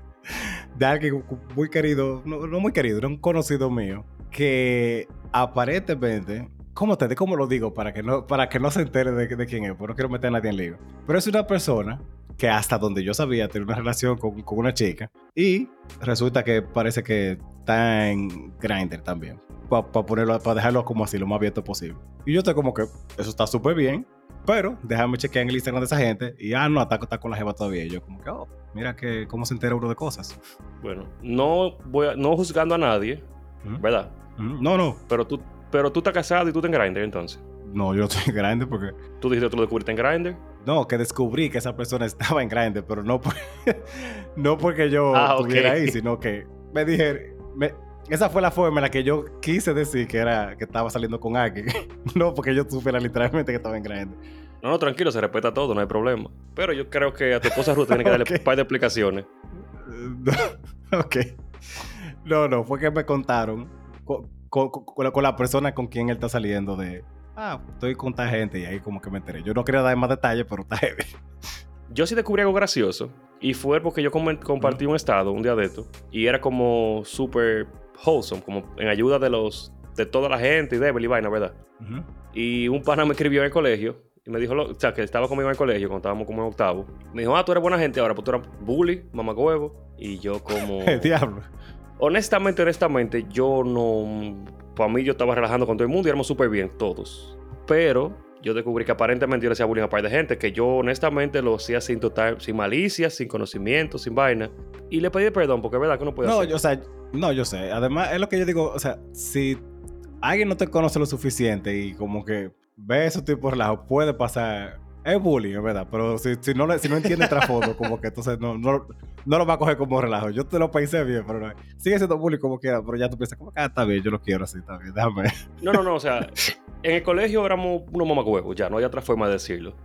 Speaker 1: de alguien muy querido, no, muy querido, era un conocido mío, que aparentemente, ¿cómo te cómo lo digo? Para que no, para que no se entere de, quién es, porque no quiero meter a nadie en lío. Pero es una persona que hasta donde yo sabía tenía una relación con, una chica y resulta que parece que está en Grindr también. Para ponerlo, para dejarlo como así, lo más abierto posible. Y yo estoy como que eso está súper bien, pero déjame chequear en el Instagram de esa gente y ah, no, está, está con la jeva todavía. Y yo como que, oh, mira que cómo se entera uno de cosas.
Speaker 2: Bueno, no voy no juzgando a nadie, ¿verdad?
Speaker 1: No, no.
Speaker 2: Pero tú, pero tú estás casado y tú te en Grindr entonces.
Speaker 1: No, yo estoy en Grindr porque...
Speaker 2: ¿Tú dijiste que tú lo descubriste en Grindr?
Speaker 1: No, que descubrí que esa persona estaba en Grindr, pero no, no porque yo ah, estuviera ahí, sino que me dije... Esa fue la forma en la que yo quise decir que era que estaba saliendo con alguien. no porque yo supiera literalmente que estaba en Grindr.
Speaker 2: No, no, tranquilo, se respeta todo, no hay problema. Pero yo creo que a tu esposa Ruth tiene que darle un par de explicaciones.
Speaker 1: ok. No, no, fue que me contaron con, con, la persona con quien él está saliendo de, ah, estoy con esta gente y ahí como que me enteré. Yo no quería dar más detalles, pero está heavy.
Speaker 2: Yo sí descubrí algo gracioso y fue porque yo compartí un estado un día de esto y era como súper wholesome, como en ayuda de los de toda la gente y de y vaina, ¿verdad? Y un pana me escribió en el colegio y me dijo, o sea, que estaba conmigo en el colegio cuando estábamos como en octavo. Me dijo, ah, tú eres buena gente ahora, pues tú eras bully, mamacuevo. Y yo como...
Speaker 1: Diablo.
Speaker 2: Honestamente, honestamente, yo no... Para mí yo estaba relajando con todo el mundo y éramos súper bien todos. Pero yo descubrí que aparentemente yo le hacía bullying a par de gente, que yo honestamente lo hacía sin total, sin malicia, sin conocimiento, sin vaina. Y le pedí perdón, porque es verdad que no puede
Speaker 1: no,
Speaker 2: Yo,
Speaker 1: o sea, no, yo sé. Además, es lo que yo digo, o sea, si alguien no te conoce lo suficiente y como que ve esos tipos de relajo, puede pasar. Es bullying, es verdad, pero si, si, no, si no entiende el trasfondo, como que entonces no, no, no, lo va a coger como relajo. Yo te lo pensé bien, pero no, sigue siendo bullying como quiera, pero ya tú piensas, como que ah, está bien, yo lo quiero así, está bien, déjame.
Speaker 2: No, no, no, o sea, en el colegio éramos unos mamacuevos, ya, no hay otra forma de decirlo.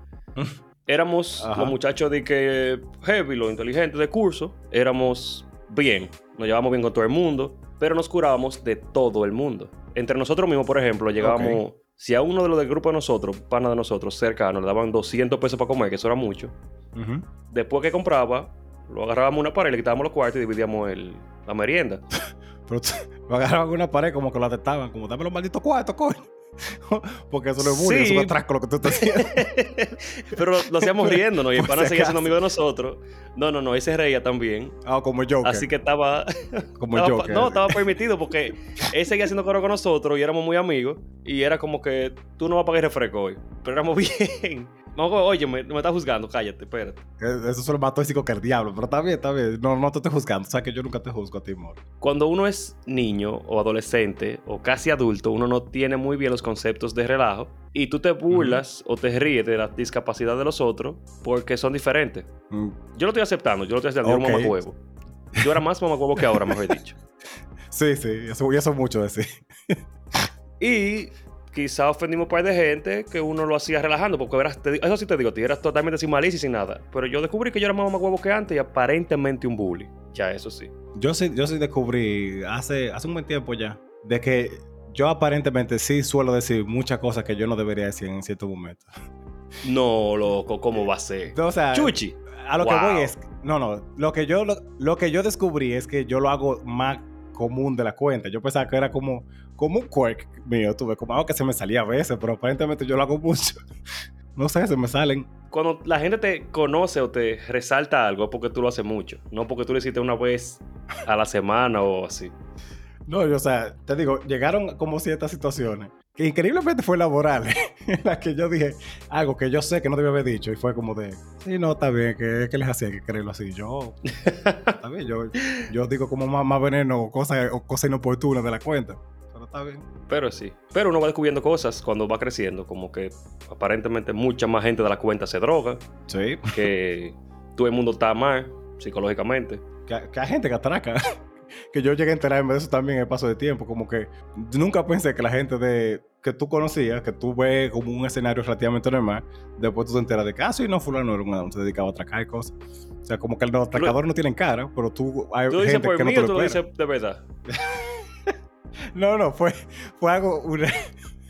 Speaker 2: Éramos los muchachos de que heavy, los inteligentes de curso, éramos bien, nos llevábamos bien con todo el mundo, pero nos curábamos de todo el mundo. Entre nosotros mismos, por ejemplo, llegábamos si a uno de los del grupo de nosotros, pana de nosotros, cercano, le daban 200 pesos para comer, que eso era mucho, después que compraba, lo agarrábamos una pared, le quitábamos los cuartos y dividíamos el, la merienda.
Speaker 1: Pero lo agarraban una pared como que lo atestaban, como dame los malditos cuartos, coño. Porque eso no es bullying, eso es atrasco lo que tú estás haciendo.
Speaker 2: Pero lo hacíamos riendo, Y el pana seguía siendo amigo de nosotros. No, no, no, ese reía también.
Speaker 1: Ah, como yo.
Speaker 2: Así que estaba. Como yo. No, estaba permitido porque él seguía haciendo coro con nosotros y éramos muy amigos. Y era como que tú no vas a pagar refresco hoy. Pero éramos bien. Oye, me, me estás juzgando, cállate, espérate.
Speaker 1: Eso solo más tóxico que el diablo, pero está bien, está bien. No, no te estoy juzgando, o sea que yo nunca te juzgo a ti, amor.
Speaker 2: Cuando uno es niño o adolescente o casi adulto, uno no tiene muy bien los conceptos de relajo y tú te burlas o te ríes de la discapacidad de los otros porque son diferentes. Mm. Yo lo estoy aceptando, yo lo estoy aceptando, yo era mamacuevo. Yo era más mamacuevo que ahora, mejor dicho.
Speaker 1: sí, sí, eso, eso mucho de sí.
Speaker 2: y quizá ofendimos un par de gente que uno lo hacía relajando, porque verás, eso sí te digo, tú eras totalmente sin malicia y sin nada. Pero yo descubrí que yo era más huevo que antes y aparentemente un bully. Ya, eso sí.
Speaker 1: Yo sí, yo sí descubrí hace, hace un buen tiempo ya, de que yo aparentemente sí suelo decir muchas cosas que yo no debería decir en ciertos momentos.
Speaker 2: No, loco, ¿cómo va a ser?
Speaker 1: o sea,
Speaker 2: Chuchi.
Speaker 1: A lo que voy es, no, no, lo que yo lo que yo descubrí es que yo lo hago más común de la cuenta. Yo pensaba que era como, como un quirk mío, tuve como algo que se me salía a veces, pero aparentemente yo lo hago mucho. no sé, se me salen.
Speaker 2: Cuando la gente te conoce o te resalta algo es porque tú lo haces mucho, no porque tú lo hiciste una vez a la semana o así.
Speaker 1: No, yo, o sea, te digo, llegaron como ciertas situaciones que increíblemente fue laboral, en la que yo dije algo que yo sé que no debía haber dicho y fue como de, sí, no, está bien, que, que les hacía que creerlo así. Yo, está bien, yo, yo digo como más, más veneno o cosas, o cosas inoportunas de la cuenta. Pero está bien.
Speaker 2: Pero sí. Pero uno va descubriendo cosas cuando va creciendo, como que aparentemente mucha más gente de la cuenta se droga.
Speaker 1: Sí.
Speaker 2: Que todo el mundo está mal psicológicamente.
Speaker 1: Que, que hay gente que atraca. que yo llegué a enterarme de eso también en el paso de tiempo. Como que nunca pensé que la gente de que tú conocías, que tú ves como un escenario relativamente normal, después tú te enteras de que, ah, sí, no, fulano era un se dedicaba a atracar cosas. O sea, como que los atracadores no tienen cara, pero tú
Speaker 2: hay ¿Tú gente por que mí no te lo, tú lo dices de verdad?
Speaker 1: no, no, fue, fue algo, una,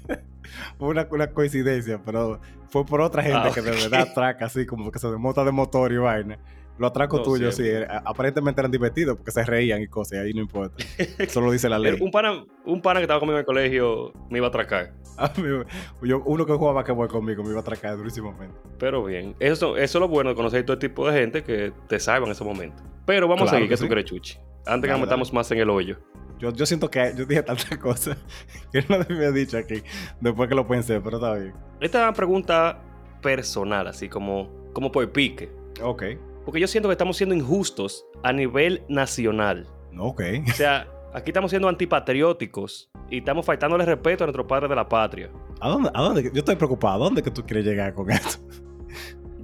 Speaker 1: una, una coincidencia, pero fue por otra gente ah, que de verdad atraca así, como que se desmonta de motor y vaina. Los atracos tuyos, sí, eh, aparentemente eran divertidos porque se reían y cosas, y ahí no importa. Eso lo dice la ley.
Speaker 2: un, pana, un pana que estaba conmigo en el colegio me iba a atracar.
Speaker 1: Ah, yo, uno que jugaba que conmigo me iba a atracar durísimamente.
Speaker 2: Pero bien, eso, eso es lo bueno de conocer todo tipo de gente que te salva en ese momento. Pero vamos a seguir, que, tú crees, Chuchi. Antes que nos metamos más en el hoyo.
Speaker 1: Yo, yo siento que yo dije tantas cosas que no debía dicho aquí después que lo pensé, pero está bien.
Speaker 2: Esta es una pregunta personal, así como, como por pique.
Speaker 1: Ok.
Speaker 2: Porque yo siento que estamos siendo injustos a nivel nacional.
Speaker 1: Ok.
Speaker 2: O sea, aquí estamos siendo antipatrióticos y estamos faltándole respeto a nuestro padre de la patria.
Speaker 1: ¿A dónde? ¿A dónde? Yo estoy preocupado. ¿A dónde que tú quieres llegar con esto?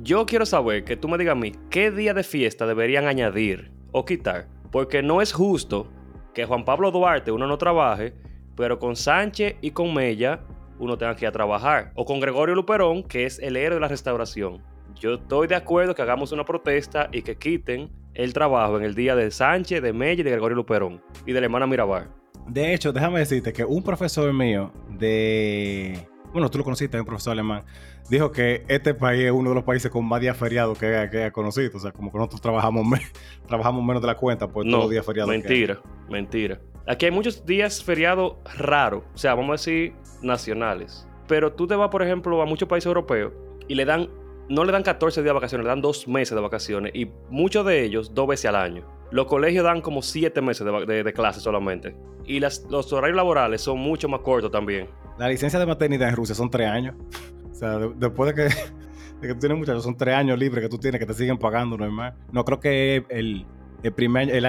Speaker 2: Yo quiero saber que tú me digas a mí qué día de fiesta deberían añadir o quitar. Porque no es justo que Juan Pablo Duarte uno no trabaje, pero con Sánchez y con Mella uno tenga que ir a trabajar. O con Gregorio Luperón, que es el héroe de la restauración. Yo estoy de acuerdo que hagamos una protesta y que quiten el trabajo en el día de Sánchez, de Mella y de Gregorio Luperón y de la hermana Mirabar.
Speaker 1: De hecho, déjame decirte que un profesor mío de. Bueno, tú lo conociste, un profesor alemán. Dijo que este país es uno de los países con más días feriados que, haya conocido. O sea, como que nosotros trabajamos, trabajamos menos de la cuenta por todos los días feriados.
Speaker 2: Mentira, mentira. Aquí hay muchos días feriados raros. O sea, vamos a decir nacionales. Pero tú te vas, por ejemplo, a muchos países europeos y le dan no le dan 14 días de vacaciones, le dan dos meses de vacaciones y muchos de ellos dos veces al año. Los colegios dan como siete meses de, de, clase solamente. Y las, los horarios laborales son mucho más cortos también.
Speaker 1: La licencia de maternidad en Rusia son tres años. O sea, después de que, de que tú tienes muchachos, son tres años libres que tú tienes que te siguen pagando normal. No creo que el, el, primer, el,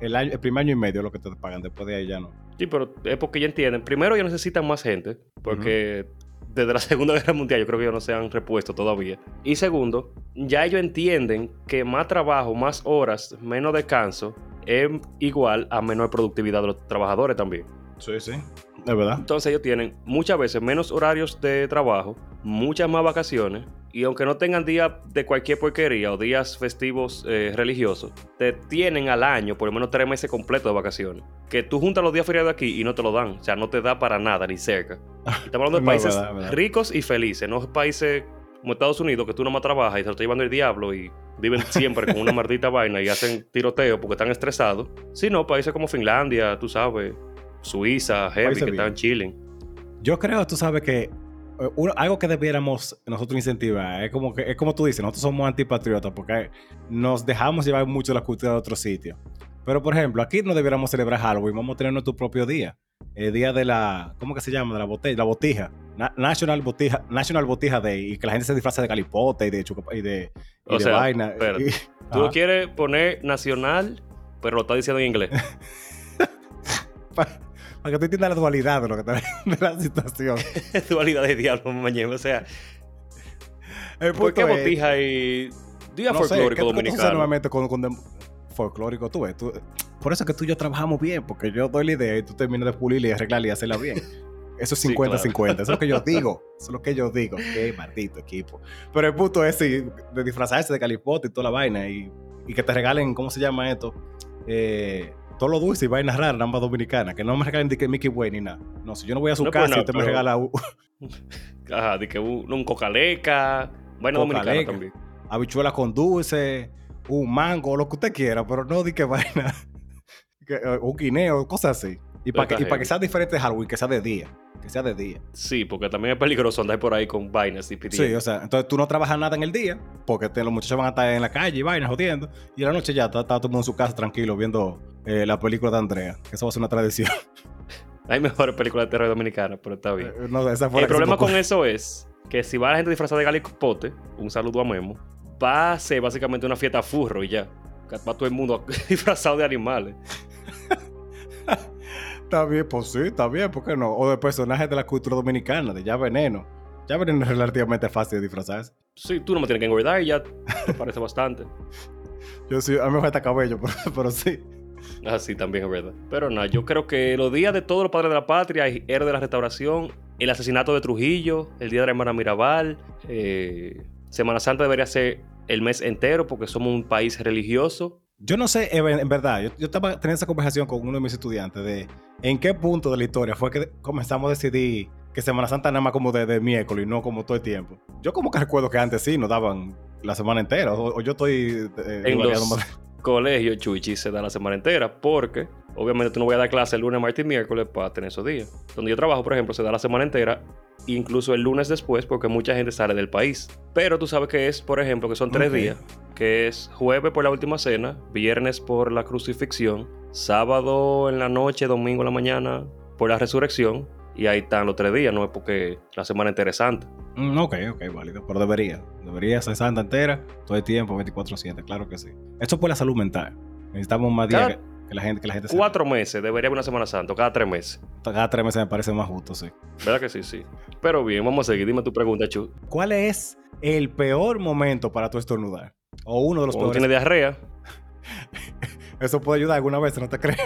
Speaker 1: el, el primer año y medio lo que te pagan, después de ahí ya no.
Speaker 2: Sí, pero es porque ya entienden. Primero, ellos necesitan más gente, porque desde la Segunda Guerra Mundial, yo creo que ellos no se han repuesto todavía. Y segundo, ya ellos entienden que más trabajo, más horas, menos descanso es igual a menor productividad de los trabajadores también.
Speaker 1: Sí, sí, de verdad.
Speaker 2: Entonces ellos tienen muchas veces menos horarios de trabajo, muchas más vacaciones y aunque no tengan días de cualquier porquería o días festivos eh, religiosos, te tienen al año por lo menos tres meses completos de vacaciones. Que tú juntas los días feriados aquí y no te lo dan. O sea, no te da para nada, ni cerca. Estamos hablando de países ricos y felices, no países como Estados Unidos que tú nomás trabajas y te lo está llevando el diablo y viven siempre con una maldita vaina y hacen tiroteo porque están estresados. Sino países como Finlandia, tú sabes, Suiza, Heavy, que están chilling.
Speaker 1: Yo creo, tú sabes que eh, algo que debiéramos nosotros incentivar es como que es como tú dices, nosotros somos antipatriotas porque nos dejamos llevar mucho la cultura de otro sitio. Pero por ejemplo, aquí no debiéramos celebrar Halloween, vamos a tener nuestro propio día. El día de la, ¿cómo que se llama? De la botella, la botija. National Botija, National Botija Day y que la gente se disfraza de calipote y de y de,
Speaker 2: y de vaina. tú quieres poner nacional, pero lo estás diciendo en inglés.
Speaker 1: Para que tú entiendas la dualidad de, lo que te, de la situación.
Speaker 2: dualidad de diablo, mañana. O sea, ¿por qué botija y día no folclórico sé, dominicano? Tú
Speaker 1: nuevamente con, con folclórico, tú ves. Tú, por eso es que tú y yo trabajamos bien, porque yo doy la idea y tú terminas de pulirla y arreglarla y hacerla bien. Eso es 50-50. Eso es lo que yo digo. Eso es lo que yo digo. Qué maldito equipo. Pero el punto es de disfrazarse de calipote y toda la vaina y, y que te regalen, ¿cómo se llama esto? Eh, todo lo dulce y vainas raras, ambas dominicanas, que no me regalen de que Mickey Way ni nada. No, si yo no voy a su casa y usted me regala un...
Speaker 2: Ajá, de que un, un cocaleca, vaina dominicana también.
Speaker 1: Habichuela con dulce, un mango, lo que usted quiera, pero no di que vaina, eh, un guineo, cosas así. Y para que, que, sea diferente de Halloween, que sea de día. Que sea de día.
Speaker 2: Sí, porque también es peligroso andar por ahí con vainas y pidiendo.
Speaker 1: Sí, o sea, entonces tú no trabajas nada en el día, porque los muchachos van a estar en la calle y vainas jodiendo. Y en la noche ya está, todo el mundo en su casa tranquilo viendo eh, la película de Andrea. Que eso va a ser una tradición.
Speaker 2: Hay mejores películas de terror dominicanas, pero está bien. Eh, el problema con eso es que si va la gente disfrazada de galipote, un saludo a Memo, va a ser básicamente una fiesta furro y ya. Va todo el mundo disfrazado de animales.
Speaker 1: Está bien, pues sí, está bien, ¿por qué no? O de personajes de la cultura dominicana, de ya veneno. Ya veneno es relativamente fácil de disfrazarse.
Speaker 2: Sí, tú no me tienes que engordar y ya te parece bastante.
Speaker 1: Yo sí, a mí me falta cabello, pero, sí.
Speaker 2: Ah, sí, también es verdad. Pero no, yo creo que los días de todos los padres de la patria, era de la restauración, el asesinato de Trujillo, el día de la hermana Mirabal, eh, Semana Santa debería ser el mes entero porque somos un país religioso.
Speaker 1: Yo no sé, en verdad, yo, yo estaba teniendo esa conversación con uno de mis estudiantes de en qué punto de la historia fue que comenzamos a decidir que Semana Santa nada más como de, de miércoles y no como todo el tiempo. Yo como que recuerdo que antes sí nos daban la semana entera, o, yo estoy...
Speaker 2: Eh, en los colegios, Chuchi, se da la semana entera porque obviamente tú no voy a dar clase el lunes, martes y miércoles para tener esos días. Donde yo trabajo, por ejemplo, se da la semana entera incluso el lunes después porque mucha gente sale del país. Pero tú sabes que es, por ejemplo, que son tres días, que es jueves por la última cena, viernes por la crucifixión, sábado en la noche, domingo en la mañana por la resurrección. Y ahí están los tres días, no es porque la semana interesante.
Speaker 1: Mm, ok, ok, válido. Pero debería. Debería ser santa entera, todo el tiempo, 24-7, claro que sí. Esto es por la salud mental. Necesitamos más días que, la gente, que la gente
Speaker 2: Cuatro meses debería haber una Semana Santa, cada tres meses.
Speaker 1: Cada tres meses me parece más justo, sí.
Speaker 2: ¿Verdad que sí, sí? Pero bien, vamos a seguir. Dime tu pregunta, Chu.
Speaker 1: ¿Cuál es el peor momento para tu estornudar? O uno de los
Speaker 2: Cuando peores. tienes diarrea.
Speaker 1: Eso puede ayudar alguna vez, ¿no te crees?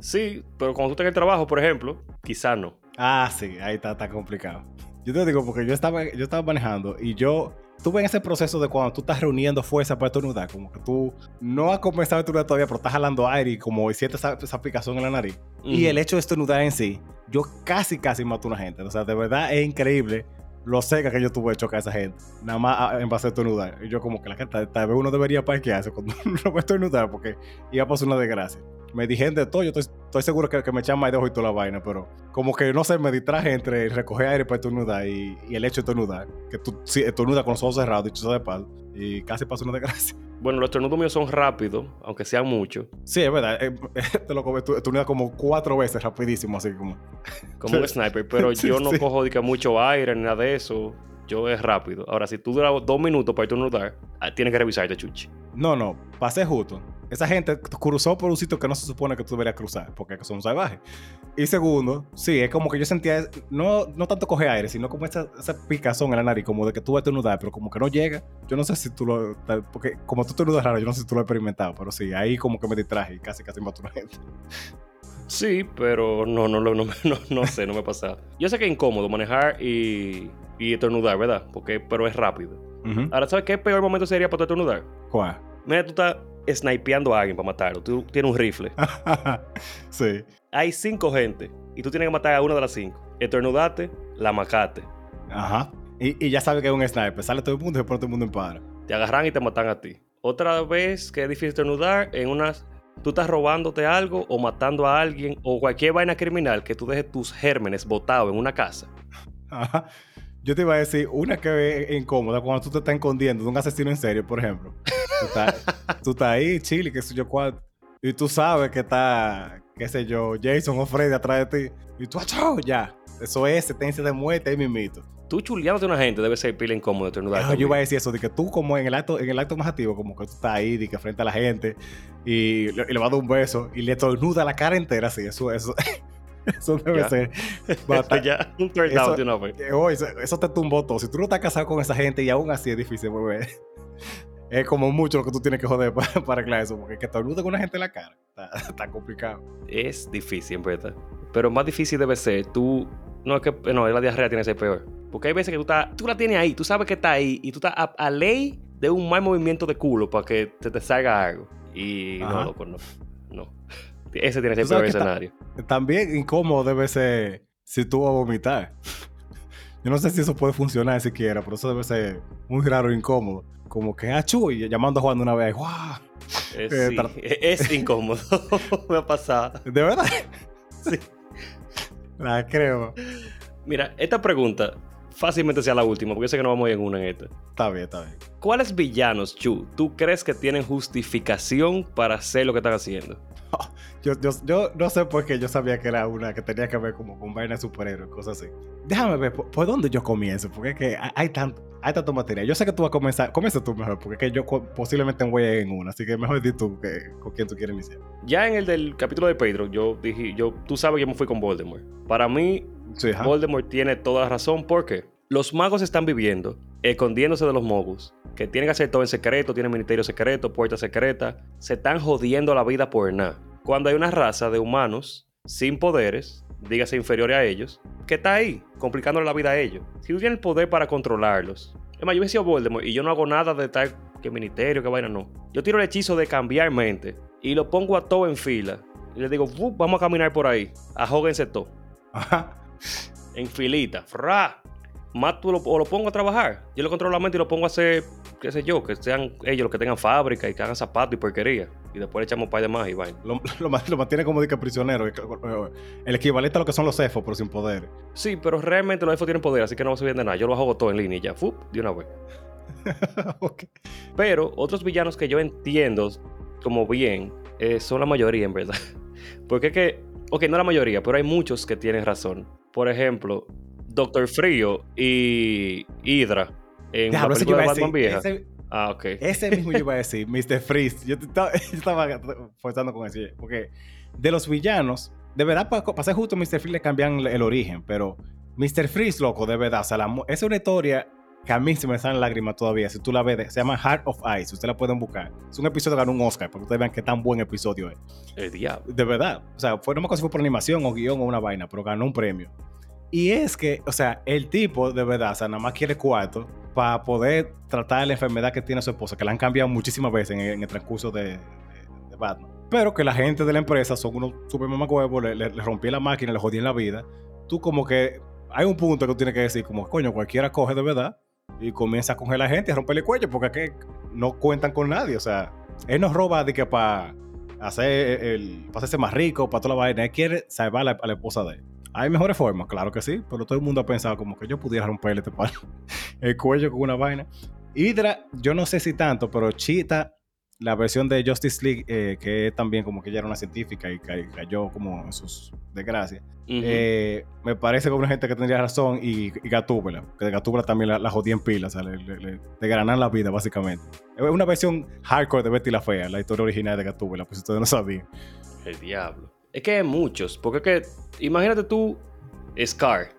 Speaker 2: Sí, pero cuando tú estás en el trabajo, por ejemplo, quizá no.
Speaker 1: Ah, sí, ahí está, está complicado. Yo te digo porque yo estaba, yo estaba manejando y yo tuve en ese proceso de cuando tú estás reuniendo fuerza para estornudar, como que tú no has comenzado a estornudar todavía, pero estás jalando aire y como sientes esa, esa aplicación en la nariz. Y el hecho de estornudar en sí, yo casi, casi mato a una gente. O sea, de verdad es increíble lo seca que yo tuve de chocar a esa gente. Nada más en base a estornudar. Y yo como que la gente, tal vez uno debería parquearse cuando a estornudar porque iba a pasar una desgracia me dijeron de todo. Yo estoy, seguro que, que me echan más de ojo y toda la vaina, pero como que no sé, me distraje entre recoger aire para estornudar y, y el hecho de estornudar. Que tú sí, estornudas con los ojos cerrados, dicho de paz, y casi pasó una desgracia.
Speaker 2: Bueno, los estornudos míos son rápidos, aunque sean muchos.
Speaker 1: Sí, es verdad. Eh, te lo estornudas como cuatro veces rapidísimo, así como.
Speaker 2: Como un sniper, pero yo no cojo mucho aire ni nada de eso yo es rápido. Ahora, si tú duras dos minutos para estornudar, ah, tienes que revisarte, chuchi.
Speaker 1: No, no, pasé justo. Esa gente cruzó por un sitio que no se supone que tú deberías cruzar, porque son salvajes. Y segundo, sí, es como que yo sentía, no, no tanto coger aire, sino como esa, picazón en la nariz, como de que tú vas a estornudar, pero como que no llega. Yo no sé si tú lo. Porque como tú estornudas raro, yo no sé si tú lo has experimentado, pero sí, ahí como que me distraje y casi, casi mato a una gente.
Speaker 2: Sí, pero no, no, no, no, no, sé, no me ha pasado. Yo sé que es incómodo manejar y, y estornudar, ¿verdad? Porque, pero es rápido. Ahora, ¿sabes qué peor momento sería para tu estornudar?
Speaker 1: ¿Cuál?
Speaker 2: Mira, tú estás snipeando a alguien para matarlo. Tú tienes un rifle.
Speaker 1: sí.
Speaker 2: Hay cinco gente y tú tienes que matar a una de las cinco. Estornudaste, la macate.
Speaker 1: Ajá. Y, y ya sabes que es un sniper. Sale todo el mundo y después todo el mundo en para.
Speaker 2: Te agarran y te matan a ti. Otra vez que es difícil estornudar en unas tú estás robándote algo o matando a alguien o cualquier vaina criminal que tú dejes tus gérmenes botados en una casa.
Speaker 1: Ajá. Yo te iba a decir una que es incómoda cuando tú te estás escondiendo de un asesino en serio, por ejemplo. Tú estás, ahí, chile, qué sé yo cuál. Y tú sabes que está, qué sé yo, Jason o Freddy atrás de ti. Y tú, ¡achao! Ya. Eso es sentencia de muerte ahí mismito.
Speaker 2: Tú chuleándote a una gente debe ser pila incómodo
Speaker 1: estornudar. yo iba a decir eso, de que tú como en el acto, en el acto más activo, como que tú estás ahí, de que frente a la gente, y le, y le va a dar un beso, y le estornuda la cara entera así, eso, eso. Eso debe ser.
Speaker 2: ya, un down de una vez.
Speaker 1: Eso, eso, te tumbó todo. Si tú no estás casado con esa gente y aún así es difícil volver. Es como mucho lo que tú tienes que joder para, para arreglar eso, porque que te con una gente en la cara está, complicado.
Speaker 2: Es difícil, en verdad. Pero más difícil debe ser tú. No, es que no, la diarrea tiene que ser peor. Porque hay veces que tú, estás, tú la tienes ahí, tú sabes que está ahí y tú estás a, ley de un mal movimiento de culo para que te, te salga algo. Y no, loco, no. No. Ese tiene que ser el peor escenario.
Speaker 1: también incómodo debe ser si tú vas a vomitar. Yo no sé si eso puede funcionar siquiera, pero eso debe ser muy raro e incómodo. Como que, ah, y llamando a Juan de una vez, ¡guau!
Speaker 2: Eh, eh, e-, es incómodo. Me ha pasado.
Speaker 1: ¿De verdad? Sí. La creo.
Speaker 2: Mira, esta pregunta fácilmente sea la última, porque yo sé que no vamos a ir en una en esta.
Speaker 1: Está bien, está bien.
Speaker 2: ¿Cuáles villanos, Chu, tú crees que tienen justificación para hacer lo que están haciendo?
Speaker 1: yo, yo, yo, no sé por qué yo sabía que era una que tenía que ver como con vaina superhéroes, cosas así. Déjame ver por, dónde yo comienzo, porque es que hay, tanto, hay tanto material. Yo sé que tú vas a comenzar, comienza tú mejor, porque es que yo posiblemente voy a ir en una, así que mejor di tú que, con quién tú quieres iniciar.
Speaker 2: Ya en el del capítulo de Pedro, yo dije, yo, tú sabes que yo me fui con Voldemort. Para mí, Voldemort tiene toda la razón, porque los magos están viviendo, escondiéndose de los mogus que tienen que hacer todo en secreto, tienen ministerio secreto, puerta secreta, se están jodiendo la vida por nada. cuando hay una raza de humanos sin poderes, dígase inferiores a ellos, que está ahí, complicándole la vida a ellos. Si tú tienes el poder para controlarlos. Es más, yo he sido Voldemort y yo no hago nada de tal que ministerio, que vaina, no. Yo tiro el hechizo de cambiar mente y lo pongo a todo en fila. Y le digo, vamos a caminar por ahí. Ajóguense todo.
Speaker 1: Ajá.
Speaker 2: En filita. Fra. Mato lo, o lo pongo a trabajar. Yo lo controlo la mente y lo pongo a hacer, qué sé yo, que sean ellos los que tengan fábrica y que hagan zapatos y porquería. Y después le echamos un par de más y vaina.
Speaker 1: Lo, lo, lo mantiene como de que prisionero. El equivalente a lo que son los elfos, pero sin poder.
Speaker 2: Sí, pero realmente los elfos tienen poder, así que no va a subir de nada. Yo lo hago todo en línea y ya. Fup, de una vez.
Speaker 1: Ok.
Speaker 2: Pero otros villanos que yo entiendo como bien eh, son la mayoría, en verdad. Porque es que, ok, no la mayoría, pero hay muchos que tienen razón. Por ejemplo, Doctor Frío y Hydra en la
Speaker 1: ese
Speaker 2: película de Batman
Speaker 1: decir.
Speaker 2: vieja.
Speaker 1: Ese,
Speaker 2: Ah, ok.
Speaker 1: ese mismo yo iba a decir, Mr. Freeze. Yo, estaba, yo estaba forzando con eso. Porque de los villanos, de verdad, para ser justo, Mr. Freeze le cambian el origen. Pero Mr. Freeze, loco, de verdad. O sea, la es una historia que a mí se me salen lágrimas todavía. Si tú la ves, se llama Heart of Ice. Ustedes la pueden buscar. Es un episodio que ganó un Oscar, para que ustedes vean qué tan buen episodio es.
Speaker 2: El diablo.
Speaker 1: De verdad. O sea, fue, no me acuerdo si fue por animación o guion o una vaina, pero ganó un premio. Y es que, o sea, el tipo de verdad, o sea, nada más quiere cuarto para poder tratar la enfermedad que tiene su esposa, que la han cambiado muchísimas veces en, en el transcurso de, de- de Batman. Pero que la gente de la empresa son unos super mamacuevos, le, le, le rompí la máquina, le jodían la vida. Tú como que hay un punto que tú tienes que decir, como, coño, cualquiera coge de verdad y comienza a coger a la gente y a romperle el cuello, porque que no cuentan con nadie. O sea, él nos roba de que para hacer el, para hacerse más rico, para toda la vaina. Él quiere salvar a la, a la esposa de él. Hay mejores formas, claro que sí, pero todo el mundo ha pensado como que yo pudiera romperle este palo, el cuello con una vaina. Hydra, yo no sé si tanto, pero Cheetah, la versión de Justice League, eh, que también como que ella era una científica y ca- cayó como en sus desgracias, eh, me parece que una gente que tendría razón y, y Gatúbela, que de Gatúbela también la, la jodía en pila, o sea, le, le, la vida básicamente. Es una versión hardcore de Betty la Fea, la historia original de Gatúbela, pues ustedes no sabían.
Speaker 2: El diablo. Es que hay muchos. Porque es que, imagínate tú, Scar,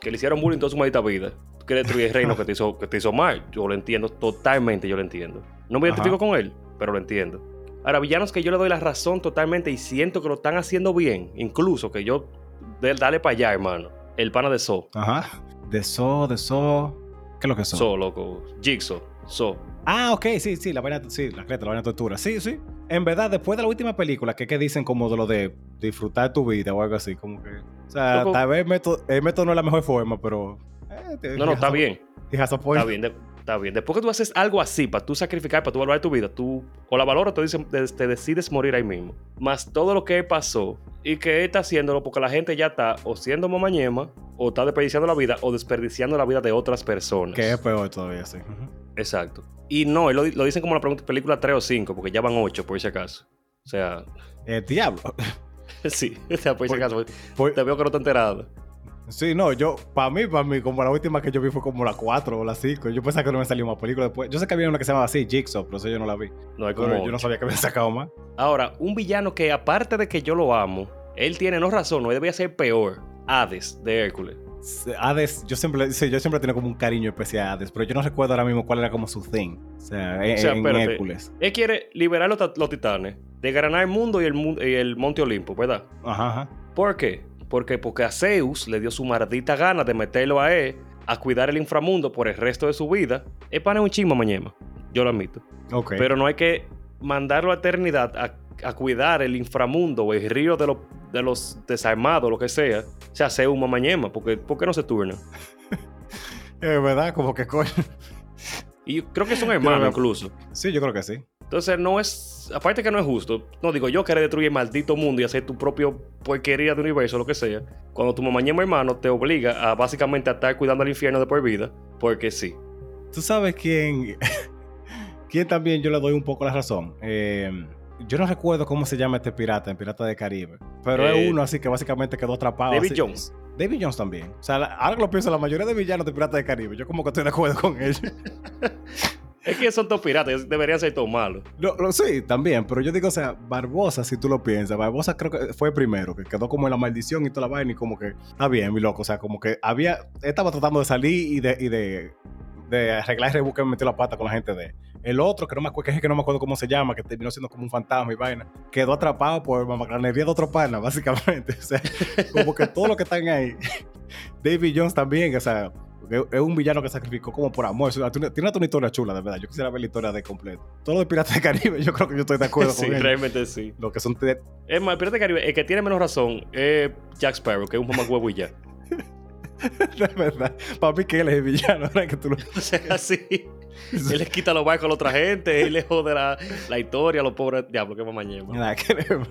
Speaker 2: que le hicieron bullying toda su maldita vida. Tú quieres destruir el reino que te, hizo, que te hizo mal. Yo lo entiendo totalmente, yo lo entiendo. No me identifico
Speaker 1: Ajá.
Speaker 2: con él, pero lo entiendo. Ahora, villanos que yo le doy la razón totalmente y siento que lo están haciendo bien. Incluso que yo, de- dale para allá, hermano. El pana de So.
Speaker 1: Ajá. De So, de So. ¿Qué es lo que es So?
Speaker 2: So, loco. Jigsaw. So.
Speaker 1: Ah, ok, sí, sí, la vaina, sí, la creta, la vaina tortura. Sí, sí. En verdad, después de la última película, que, que dicen como de lo de disfrutar tu vida o algo así, como que. O sea,
Speaker 2: Loco.
Speaker 1: tal vez el método, el método no es la mejor forma, pero. eh,
Speaker 2: No, no, está bien. Está bien, de- está bien. Después que tú haces algo así para tú sacrificar, para tú valorar tu vida, tú o la valoras o te, dicen- te- decides morir ahí mismo. Más todo lo que pasó y que está haciéndolo porque la gente ya está o siendo mamañema, o está desperdiciando la vida, o desperdiciando la vida de otras personas.
Speaker 1: Que es peor todavía, sí.
Speaker 2: Exacto. Y no, él lo, lo dicen como la pregunta- película 3 o 5, porque ya van 8 por si acaso. O sea,
Speaker 1: El diablo.
Speaker 2: sí, o sea, por si acaso.
Speaker 1: Por-
Speaker 2: Te veo que no te enterado.
Speaker 1: Sí, no, yo, para mí, para mí, como la última que yo vi fue como la 4 o la 5. Yo pensaba que no me salió más película después. Yo sé que había una que se llamaba así, Jigsaw, pero eso yo no la vi.
Speaker 2: No
Speaker 1: Pero
Speaker 2: como.
Speaker 1: yo no sabía que habían sacado más.
Speaker 2: Ahora, un villano que aparte de que yo lo amo, él tiene no razón, no debía ser peor. Hades de Hércules.
Speaker 1: Hades, yo siempre, sí, yo siempre tengo como un cariño especial a Hades, pero yo no recuerdo ahora mismo cuál era como su thing. O sea, en,
Speaker 2: O sea,
Speaker 1: en
Speaker 2: espérate.
Speaker 1: Hércules.
Speaker 2: Él quiere liberar los, los titanes, desgranar el mundo y el, y el monte Olimpo, ¿verdad?
Speaker 1: Ajá, ajá.
Speaker 2: ¿Por qué? Porque, porque a Zeus le dio su maldita gana de meterlo a él a cuidar el inframundo por el resto de su vida. Es un chismo mañana, yo lo admito.
Speaker 1: Ok.
Speaker 2: Pero no hay que mandarlo a eternidad a, a cuidar el inframundo o el río de, los- de los desarmados, lo que sea. O sea, Zeus mamañema, porque ¿por qué no se turna?
Speaker 1: Es verdad, como que coño.
Speaker 2: Y creo que son hermanos incluso.
Speaker 1: Sí, yo creo que sí.
Speaker 2: Entonces no es, aparte que no es justo, no digo yo querer destruir el maldito mundo y hacer tu propio porquería de universo, lo que sea, cuando tu mamañema hermano te obliga a básicamente a estar cuidando al infierno de por vida, porque sí.
Speaker 1: ¿Tú sabes quién? quién también yo le doy un poco la razón? Eh, yo no recuerdo cómo se llama este pirata en Pirata de Caribe, pero
Speaker 2: Eh,
Speaker 1: es uno así que básicamente quedó atrapado.
Speaker 2: David
Speaker 1: así.
Speaker 2: Jones.
Speaker 1: David Jones también. O sea, ahora que lo pienso, la mayoría de villanos de Pirata de Caribe, yo como que estoy de acuerdo con ellos.
Speaker 2: Es que son todos piratas, deberían ser todos malos.
Speaker 1: No, no, sí, también, pero yo digo, o sea, Barbosa, si tú lo piensas, Barbosa creo que fue el primero, que quedó como en la maldición y toda la vaina y como que, está bien, mi loco, o sea, como que había, estaba tratando de salir y de, y de, de arreglar el rebú que me metió la pata con la gente de. El otro, que no me acuerdo, que no me acuerdo cómo se llama, que terminó siendo como un fantasma y vaina, quedó atrapado por mamacranería de otro pana, básicamente. O sea, como que todos los que están ahí. David Jones también, o sea, es un villano que sacrificó como por amor. Tiene una historia chula, de verdad. Yo quisiera ver la historia de completo. Todo lo de Piratas del Caribe, yo creo que yo estoy de acuerdo
Speaker 2: sí,
Speaker 1: con
Speaker 2: Sí, realmente sí.
Speaker 1: Lo que son...
Speaker 2: Es más, el Pirata del Caribe, el que tiene menos razón es Jack Sparrow, que es un mamá huevo y ya.
Speaker 1: de verdad. Para mí que él es el villano, ¿verdad? Que tú lo...
Speaker 2: O sea, sí. él les quita los barcos a la otra gente, él le jode la, la historia a los pobres diablos que mamañemos.
Speaker 1: Nada, queremos.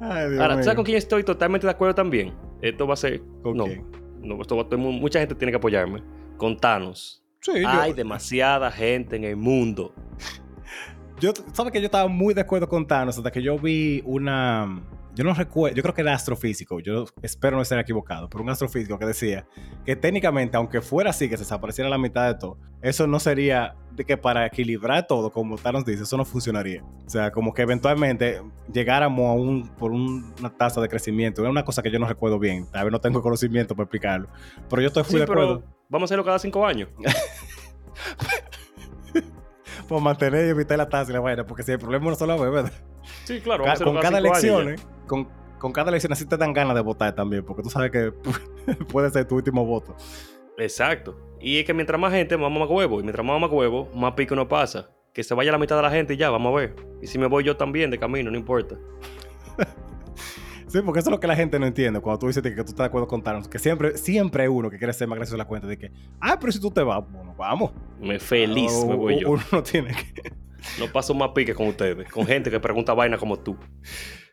Speaker 2: Ay, Dios Ahora, ¿tú sabes con quién estoy totalmente de acuerdo también? Esto va a ser...
Speaker 1: ¿Con
Speaker 2: no,
Speaker 1: quién?
Speaker 2: No esto va, mucha gente tiene que apoyarme. Con Thanos.
Speaker 1: Sí,
Speaker 2: Hay
Speaker 1: yo...
Speaker 2: demasiada gente en el mundo.
Speaker 1: Yo, ¿sabes que yo estaba muy de acuerdo con Thanos hasta que yo vi una... Yo no recuerdo, yo creo que era astrofísico, yo espero no estar equivocado, pero un astrofísico que decía que técnicamente, aunque fuera así, que se desapareciera la mitad de todo, eso no sería de que para equilibrar todo, como Thanos dice, eso no funcionaría. O sea, como que eventualmente llegáramos a un, por un, una tasa de crecimiento. Es una cosa que yo no recuerdo bien, tal vez no tengo conocimiento para explicarlo, pero yo estoy muy
Speaker 2: sí,
Speaker 1: de acuerdo.
Speaker 2: Vamos a hacerlo cada cinco años.
Speaker 1: por mantener y evitar la tasa y la vaina, porque si el problema no solo es, ¿verdad?
Speaker 2: Sí, claro.
Speaker 1: Ca con cada elección, ¿eh? con, con, cada elección así te dan ganas de votar también, porque tú sabes que puede ser tu último voto.
Speaker 2: Exacto. Y es que mientras más gente, más mamá huevo. Y mientras más mamá huevo, más pico no pasa. Que se vaya la mitad de la gente y ya, vamos a ver. Y si me voy yo también de camino, no importa.
Speaker 1: Sí, porque eso es lo que la gente no entiende cuando tú dices que tú estás de acuerdo con Thanos. Que siempre, siempre hay uno que quiere ser más gracioso de la cuenta de que, ah, pero si tú te vas, bueno, vamos.
Speaker 2: Me feliz
Speaker 1: Ah,
Speaker 2: me voy yo.
Speaker 1: Uno no tiene que.
Speaker 2: No paso más pique con ustedes, con gente que pregunta vaina como tú.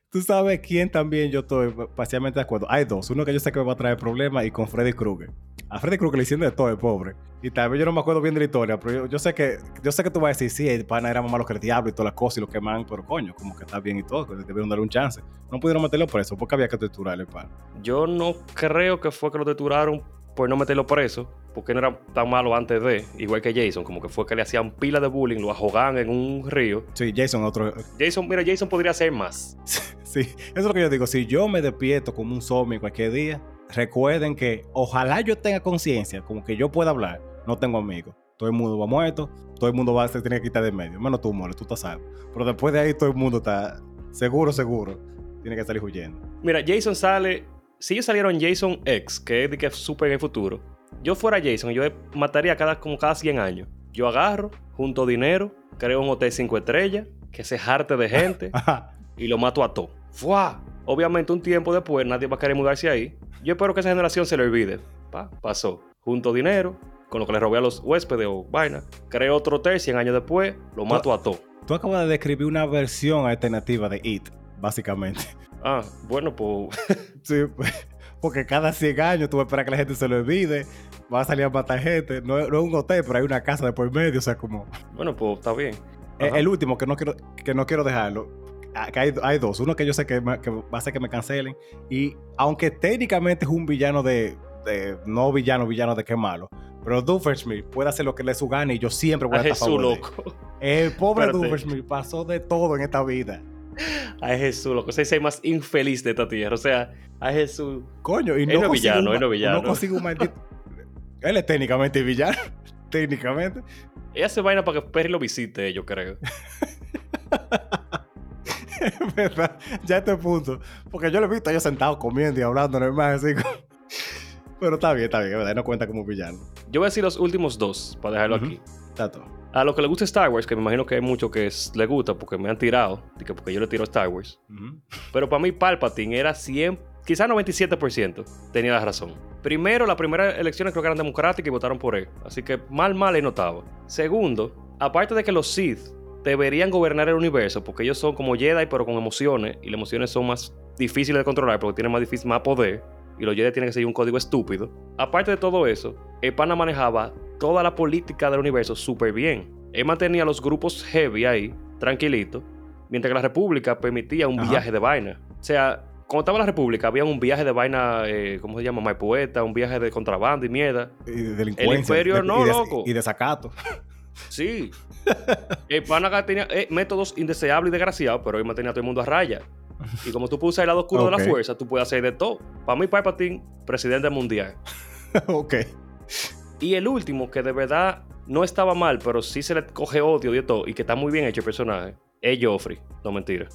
Speaker 1: Tú sabes quién también yo estoy parcialmente de acuerdo. Hay dos. Uno que yo sé que me va a traer problemas y con Freddy Krueger. A Freddy Krueger le hicieron de todo el pobre. Y tal vez yo no me acuerdo bien de la historia, pero yo, sé que yo sé que tú vas a decir, sí, el pana era más malo que el diablo y todas las cosas y lo queman, pero coño, como que está bien y todo, que debieron darle un chance. No pudieron meterlo preso porque había que torturarle pana.
Speaker 2: Yo no creo que fue que lo torturaron por no meterlo preso, porque no era tan malo antes de, igual que Jason, como que fue que le hacían pila de bullying, lo ahogaban en un río.
Speaker 1: Sí, Jason otro.
Speaker 2: Jason, mira, Jason podría hacer más.
Speaker 1: sí, eso es lo que yo digo. Si yo me despierto como un zombie cualquier día, recuerden que ojalá yo tenga conciencia, como que yo pueda hablar, no tengo amigos. Todo el mundo va muerto, todo el mundo va a se tiene que quitar de medio. Menos tú, Mole, tú estás salvo. Pero después de ahí todo el mundo está seguro, seguro. Tiene que salir huyendo.
Speaker 2: Mira, Jason sale. Si ellos salieron Jason X, que es de que es súper en el futuro, yo fuera Jason, yo mataría cada, como cada 100 años. Yo agarro, junto dinero, creo un hotel 5 estrellas, que se jarte de gente y lo mato a todo. ¡Fua! Obviamente, un tiempo después, nadie va a querer mudarse ahí. Yo espero que esa generación se le olvide. Pa, pasó. Junto dinero, con lo que le robé a los huéspedes o vaina. Creo otro hotel 100 años después, lo mato a todo.
Speaker 1: Tú acabas de describir una versión alternativa de It, básicamente.
Speaker 2: Ah, bueno, pues.
Speaker 1: sí, porque cada 100 años tú vas a esperar que la gente se lo olvide. Va a salir a matar gente. No, no es un hotel, pero hay una casa de por medio. O sea, como.
Speaker 2: Bueno, pues está bien.
Speaker 1: El, el, último, que no quiero, que no quiero dejarlo. Que hay, hay, dos. Uno que yo sé que, me, que, va a hacer que me cancelen. Y aunque técnicamente es un villano de. de no villano, villano de qué malo. Pero Doofenshmirtz puede hacer lo que le su gana y yo siempre voy a,
Speaker 2: a
Speaker 1: estar
Speaker 2: Jesús, loco.
Speaker 1: El pobre Doofenshmirtz pasó de todo en esta vida.
Speaker 2: Ay, Jesús, loco. Ese es el más infeliz de esta tierra. O sea, a Jesús.
Speaker 1: Coño, y no,
Speaker 2: no villano,
Speaker 1: un,
Speaker 2: no villano.
Speaker 1: No consigo un maldito. él es técnicamente villano. técnicamente.
Speaker 2: Ella hace vaina para que Perry lo visite, yo creo.
Speaker 1: es verdad, ya a este punto. Porque yo lo he visto yo sentado comiendo y hablando, normal, así como... Pero está bien, está bien, ¿verdad? No cuenta como villano.
Speaker 2: Yo voy a decir los últimos dos, para dejarlo uh -huh. aquí.
Speaker 1: Tato.
Speaker 2: A lo que le gusta Star Wars, que me imagino que hay mucho que es, le gusta porque me han tirado, porque yo le tiro a Star Wars.
Speaker 1: Uh -huh.
Speaker 2: Pero para mí Palpatine era 100, quizás 97%, tenía la razón. Primero, las primeras elecciones creo que eran democráticas y votaron por él. Así que mal, mal él notaba. Segundo, aparte de que los Sith deberían gobernar el universo, porque ellos son como Jedi, pero con emociones, y las emociones son más difíciles de controlar porque tienen más, difícil, más poder, y los Jedi tienen que seguir un código estúpido. Aparte de todo eso, el pana manejaba toda la política del universo súper bien. Él mantenía los grupos heavy ahí, tranquilitos, mientras que la República permitía un
Speaker 1: Ajá.
Speaker 2: viaje de vaina. O sea, cuando estaba la República, había un viaje de vaina, eh, ¿cómo se llama? My Poeta, un viaje de contrabando y mierda.
Speaker 1: Y de delincuencia.
Speaker 2: El imperio
Speaker 1: de,
Speaker 2: no,
Speaker 1: y de,
Speaker 2: loco.
Speaker 1: Y desacato.
Speaker 2: Sí. el pana tenía eh, métodos indeseables y desgraciados, pero él mantenía a todo el mundo a raya. Y como tú puedes usar el lado oscuro de la fuerza, tú puedes hacer de todo. Para mí, Palpatine, presidente mundial.
Speaker 1: ok.
Speaker 2: Y el último, que de verdad no estaba mal, pero sí se le coge odio de todo y que está muy bien hecho el personaje, es Joffrey. No, mentira.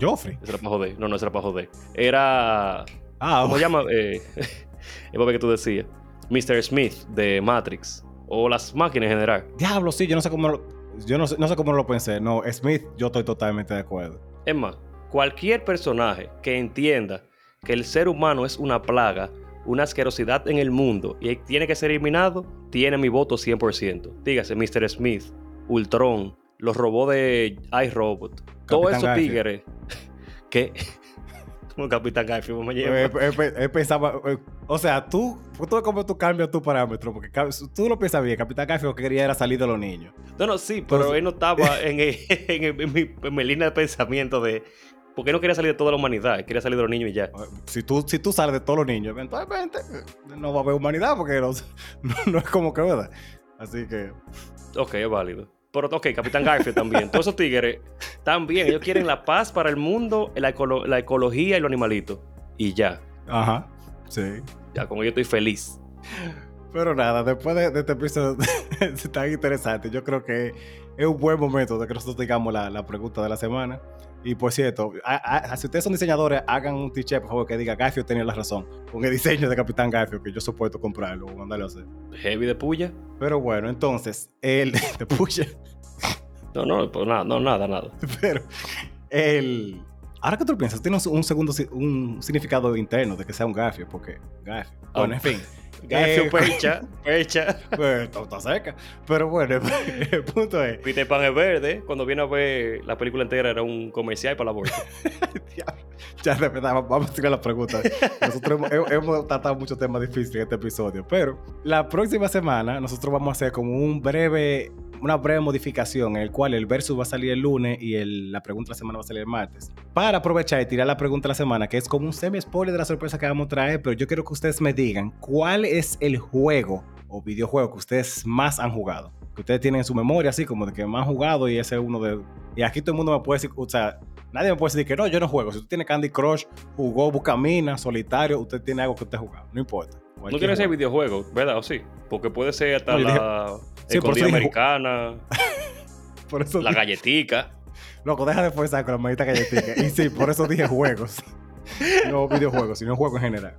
Speaker 1: Joffrey.
Speaker 2: Ese era para joder. No, no, ese era para joder. Era.
Speaker 1: Ah,
Speaker 2: ¿Cómo se llama? Eh, el papel que tú decías. Mr. Smith de Matrix. O las máquinas en general.
Speaker 1: Diablo, sí, yo no sé cómo lo, yo no sé, no sé cómo lo pensé. No, Smith, yo estoy totalmente de acuerdo.
Speaker 2: Es más, cualquier personaje que entienda que el ser humano es una plaga, una asquerosidad en el mundo y tiene que ser eliminado, tiene mi voto 100%. Dígase, Mr. Smith, Ultron, los robots de iRobot, todos esos tigres que... Como Capitán Garfield, me lleva.
Speaker 1: Eh, eh, eh, eh, pensaba, eh, o sea, tú, tú como tú cambias tu parámetro, porque tú lo piensas bien, Capitán Garfield lo que quería era salir de los niños.
Speaker 2: No, no, sí, pero él no estaba en, en en mi, en mi línea de pensamiento de... Porque no quería salir de toda la humanidad, quería salir de los niños y ya.
Speaker 1: Si tú, si tú sales de todos los niños, eventualmente eh, no va a haber humanidad, porque no, no, no es como que, ¿verdad? Así que,
Speaker 2: Ok, es válido. Pero, ok, Capitán Garfield también. Todos esos tigres también. Ellos quieren la paz para el mundo, la, ecolo- la ecología y los animalitos. Y ya.
Speaker 1: ajá, sí.
Speaker 2: Ya, con ello estoy feliz.
Speaker 1: Pero nada, después de, de este episodio tan interesante, yo creo que es un buen momento de que nosotros digamos la, la pregunta de la semana. Y por cierto, a- a- si ustedes son diseñadores, hagan un t-shirt, por favor, que diga Garfield tenía la razón. Con el diseño de Capitán Garfield, que yo soporto comprarlo o mandarlo a hacer.
Speaker 2: Heavy de puya.
Speaker 1: Pero bueno, entonces, el. Te pucha.
Speaker 2: No, no, pues nada, no, nada, nada.
Speaker 1: Pero el. Ahora que tú lo piensas, tiene un segundo un significado interno de que sea un Garfield, porque Garfield. Bueno,
Speaker 2: Ah.
Speaker 1: en fin.
Speaker 2: Garfield
Speaker 1: Eh,
Speaker 2: percha, percha.
Speaker 1: Pues está está cerca. Pero bueno, el punto es.
Speaker 2: Peter Pan es verde. Cuando viene a ver la película entera era un comercial para la bolsa.
Speaker 1: Ya de verdad, vamos a tirar la pregunta. Nosotros hemos tratado muchos temas difíciles en este episodio, pero la próxima semana nosotros vamos a hacer como un breve, una breve modificación en el cual el versus va a salir el lunes y el- la pregunta de la semana va a salir el martes. Para aprovechar y tirar la pregunta de la semana, que es como un semi-spoiler de la sorpresa que vamos a traer, pero yo quiero que ustedes me digan cuál es el juego o videojuego que ustedes más han jugado. Que ustedes tienen en su memoria, así como de que más han jugado y ese es uno de... Y aquí todo el mundo me puede decir, o sea, Nadie me puede decir que no, yo no juego. Si tú tienes Candy Crush, jugó Buscamina, Solitario, usted tiene algo que usted ha jugado. No importa.
Speaker 2: No tiene que ser videojuego, ¿verdad? ¿O sí? Porque puede ser hasta
Speaker 1: No, dije- Sí, por eso
Speaker 2: americana,
Speaker 1: Por eso
Speaker 2: la
Speaker 1: dije-
Speaker 2: galletica.
Speaker 1: Loco, deja de forzar con la manita galletica. y sí, por eso dije juegos. no videojuegos, sino juegos en general.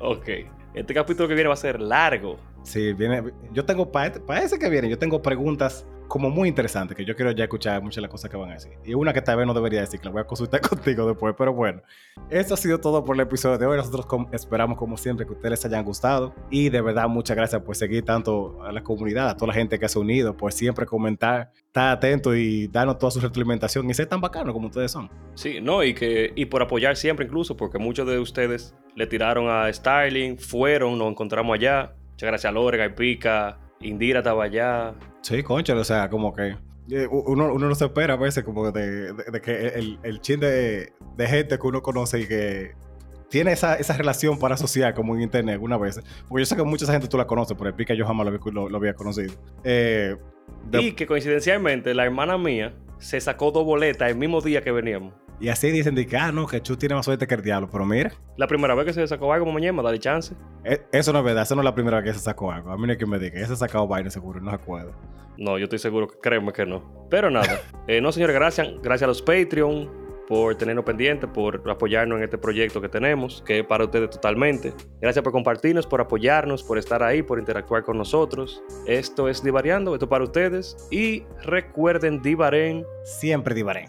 Speaker 2: Ok. Este capítulo que viene va a ser largo.
Speaker 1: Sí, viene. Yo tengo, para ese que viene, yo tengo preguntas como muy interesantes que yo quiero ya escuchar muchas de las cosas que van a decir. Y una que tal vez no debería decir, que la voy a consultar contigo después. Pero bueno, eso ha sido todo por el episodio de hoy. Nosotros esperamos, como siempre, que ustedes les hayan gustado. Y de verdad, muchas gracias por seguir tanto a la comunidad, a toda la gente que se ha unido, por siempre comentar, estar atento y darnos toda su retroalimentación y ser tan bacano como ustedes son.
Speaker 2: Sí, no, y que y por apoyar siempre incluso, porque muchos de ustedes le tiraron a Starling, fueron, nos encontramos allá. Muchas gracias a Lorga, y Pica, Indira estaba allá.
Speaker 1: Sí, concha, o sea, como que eh, uno, uno no se espera a veces como de, de- de que el, el chin de, de gente que uno conoce y que tiene esa, esa relación para asociar como en internet alguna vez. Porque yo sé que mucha gente tú la conoces, pero el pica yo jamás lo, había- lo- lo había conocido. Eh,
Speaker 2: Y que coincidencialmente la hermana mía se sacó dos boletas el mismo día que veníamos.
Speaker 1: Y así dicen de que, ah, no, que Chu tiene más suerte que el diablo. Pero mira,
Speaker 2: La primera vez que se sacó algo mañana, dale chance.
Speaker 1: eh, eso no es verdad. Eso no es la primera vez que se sacó algo. A mí no hay que me diga. Ese se ha sacado vaina seguro no se acuerda.
Speaker 2: No, yo estoy seguro créeme que no. Pero nada. Eh, no, señores, gracias. Gracias a los Patreon por tenernos pendientes, por apoyarnos en este proyecto que tenemos, que es para ustedes totalmente. Gracias por compartirnos, por apoyarnos, por estar ahí, por interactuar con nosotros. Esto es Divariando, esto es para ustedes. Y recuerden, Divaren.
Speaker 1: Siempre divaré.